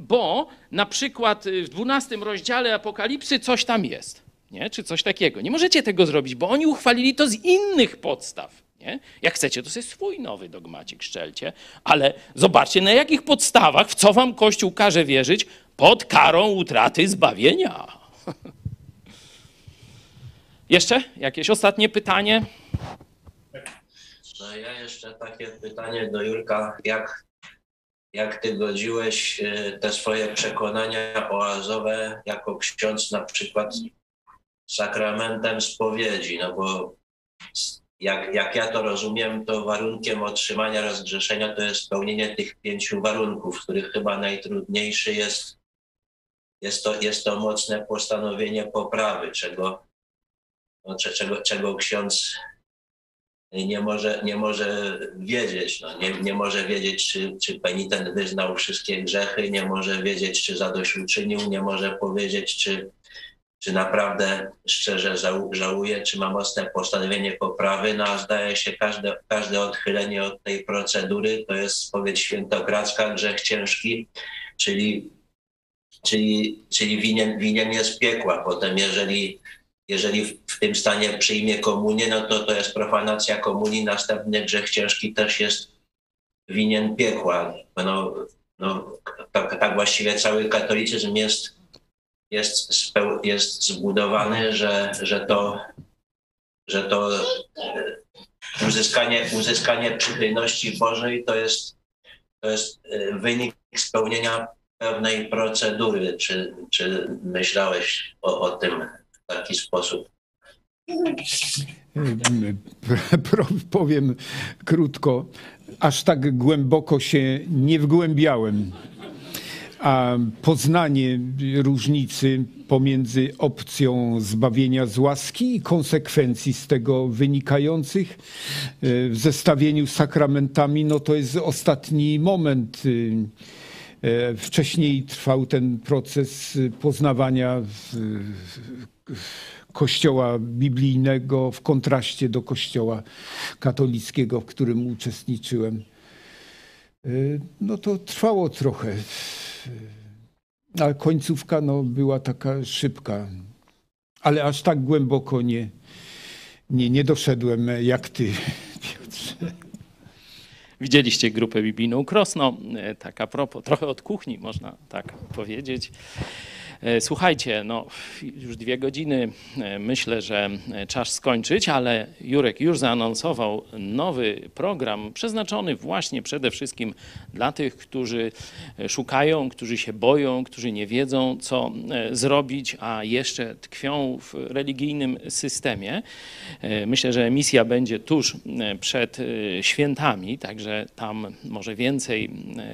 bo na przykład w 12 rozdziale Apokalipsy coś tam jest nie? czy coś takiego. Nie możecie tego zrobić, bo oni uchwalili to z innych podstaw. Nie? Jak chcecie, to sobie swój nowy dogmacik szczelcie, ale zobaczcie, na jakich podstawach, w co wam Kościół każe wierzyć pod karą utraty zbawienia. Jeszcze jakieś ostatnie pytanie? No ja jeszcze takie pytanie do Jurka. Jak, jak ty godziłeś e, te swoje przekonania oazowe jako ksiądz na przykład sakramentem spowiedzi, no bo jak, jak ja to rozumiem, to warunkiem otrzymania rozgrzeszenia to jest spełnienie tych pięciu warunków, których chyba najtrudniejszy jest, jest, to, jest to mocne postanowienie poprawy, czego, no, czego, czego ksiądz nie może, nie może wiedzieć. No, nie, nie może wiedzieć, czy, czy penitent wyznał wszystkie grzechy, nie może wiedzieć, czy zadośćuczynił, nie może powiedzieć, czy czy naprawdę szczerze żałuje, czy ma mocne postanowienie poprawy. No a zdaje się, każde, każde odchylenie od tej procedury to jest spowiedź świętokradzka, grzech ciężki, czyli, czyli, czyli winien, winien jest piekła. Potem jeżeli, jeżeli w tym stanie przyjmie komunię, no to to jest profanacja komunii. Następny grzech ciężki też jest winien piekła. No, no, tak, tak właściwie cały katolicyzm jest jest, jest zbudowany, że, że to, że to e, uzyskanie, uzyskanie przychylności Bożej to jest, to jest e, wynik spełnienia pewnej procedury. Czy, czy myślałeś o, o tym w taki sposób? Powiem krótko, aż tak głęboko się nie wgłębiałem a poznanie różnicy pomiędzy opcją zbawienia z łaski i konsekwencji z tego wynikających e, w zestawieniu z sakramentami, no to jest ostatni moment. E, wcześniej trwał ten proces poznawania kościoła biblijnego w kontraście do kościoła katolickiego, w którym uczestniczyłem. E, no to trwało trochę ale końcówka no, była taka szybka. Ale aż tak głęboko nie, nie, nie doszedłem jak ty, Piotrze. Widzieliście grupę biblijną Krosno, e, tak a propos, trochę od kuchni można tak powiedzieć. E, słuchajcie, no już dwie godziny e, myślę, że e, czas skończyć, ale Jurek już zaanonsował nowy program przeznaczony właśnie przede wszystkim dla tych, którzy szukają, którzy się boją, którzy nie wiedzą, co zrobić, a jeszcze tkwią w religijnym systemie. Myślę, że emisja będzie tuż przed świętami, także tam może więcej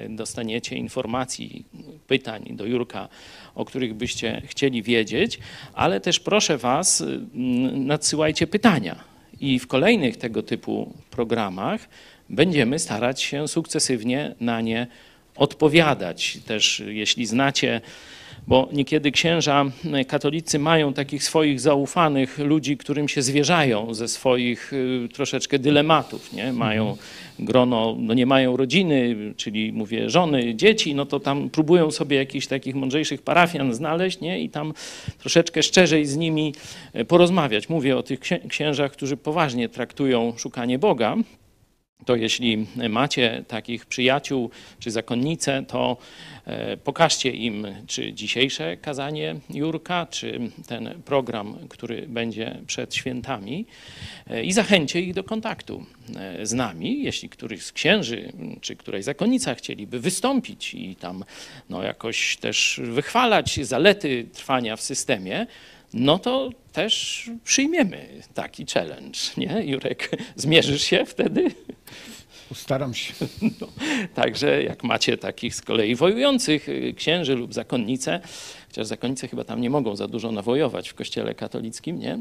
dostaniecie informacji, pytań do Jurka o których byście chcieli wiedzieć, ale też proszę Was, mm, nadsyłajcie pytania. I w kolejnych tego typu programach będziemy starać się sukcesywnie na nie odpowiadać. Też jeśli znacie bo niekiedy księża katolicy mają takich swoich zaufanych ludzi, którym się zwierzają ze swoich y, troszeczkę dylematów, nie? Mają grono, no nie mają rodziny, czyli mówię żony, dzieci, no to tam próbują sobie jakichś takich mądrzejszych parafian znaleźć, nie? I tam troszeczkę szczerzej z nimi e, porozmawiać. Mówię o tych księżach, którzy poważnie traktują szukanie Boga, to jeśli macie takich przyjaciół czy zakonnice, to e, pokażcie im, czy dzisiejsze kazanie Jurka, czy ten program, który będzie przed świętami e, i zachęcie ich do kontaktu e, z nami. Jeśli któryś z księży, czy któraś zakonnica chcieliby wystąpić i tam no, jakoś też wychwalać zalety trwania w systemie, no to też przyjmiemy taki challenge, nie? Jurek, zmierzysz się wtedy? Postaram się. No, także jak macie takich z kolei wojujących y, księży lub zakonnice, chociaż zakonnice chyba tam nie mogą za dużo nawojować w kościele katolickim, nie?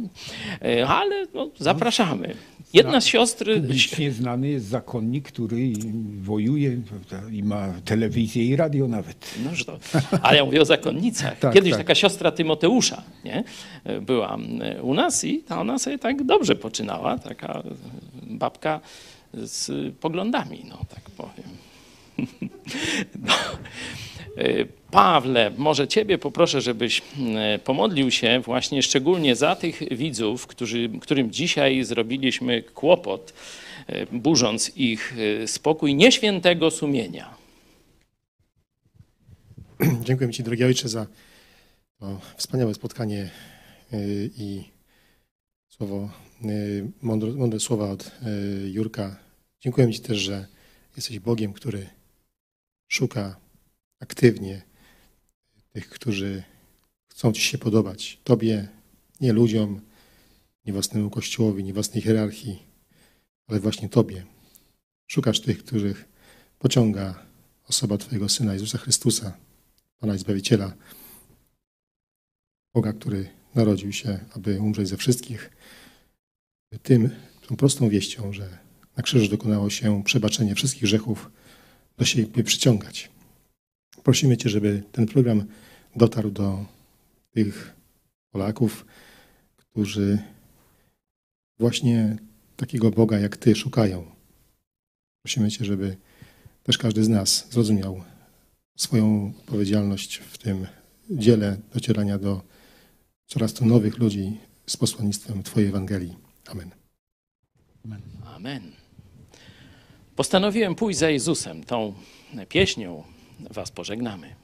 E, ale no, zapraszamy. Jedna z siostr... Publicznie znany jest zakonnik, który wojuje prawda, i ma telewizję i radio nawet. No, że to, ale ja mówię o zakonnicach. Tak, Kiedyś tak. taka siostra Tymoteusza nie? była e, u nas i ta ona sobie tak dobrze poczynała, taka babka z poglądami, no tak powiem. No. E, Pawle, może Ciebie poproszę, żebyś e, pomodlił się właśnie szczególnie za tych widzów, którzy, którym dzisiaj zrobiliśmy kłopot, e, burząc ich spokój nieświętego sumienia. Dziękuję Ci, drogi Ojcze, za to wspaniałe spotkanie i słowo, mądre, mądre słowa od Jurka. Dziękuję Ci też, że jesteś Bogiem, który szuka aktywnie tych, którzy chcą Ci się podobać. Tobie, nie ludziom, nie własnemu kościołowi, nie własnej hierarchii, ale właśnie Tobie. Szukasz tych, których pociąga osoba Twojego Syna Jezusa Chrystusa, Pana i Zbawiciela, Boga, który narodził się, aby umrzeć ze wszystkich. Tym, tą prostą wieścią, że na krzyżu dokonało się przebaczenie wszystkich grzechów, do siebie przyciągać. Prosimy Cię, żeby ten program dotarł do tych Polaków, którzy właśnie takiego Boga jak Ty szukają. Prosimy Cię, żeby też każdy z nas zrozumiał swoją odpowiedzialność w tym dziele docierania do coraz to nowych ludzi z posłannictwem Twojej Ewangelii. Amen. Amen. Postanowiłem pójść za Jezusem. Tą pieśnią Was pożegnamy.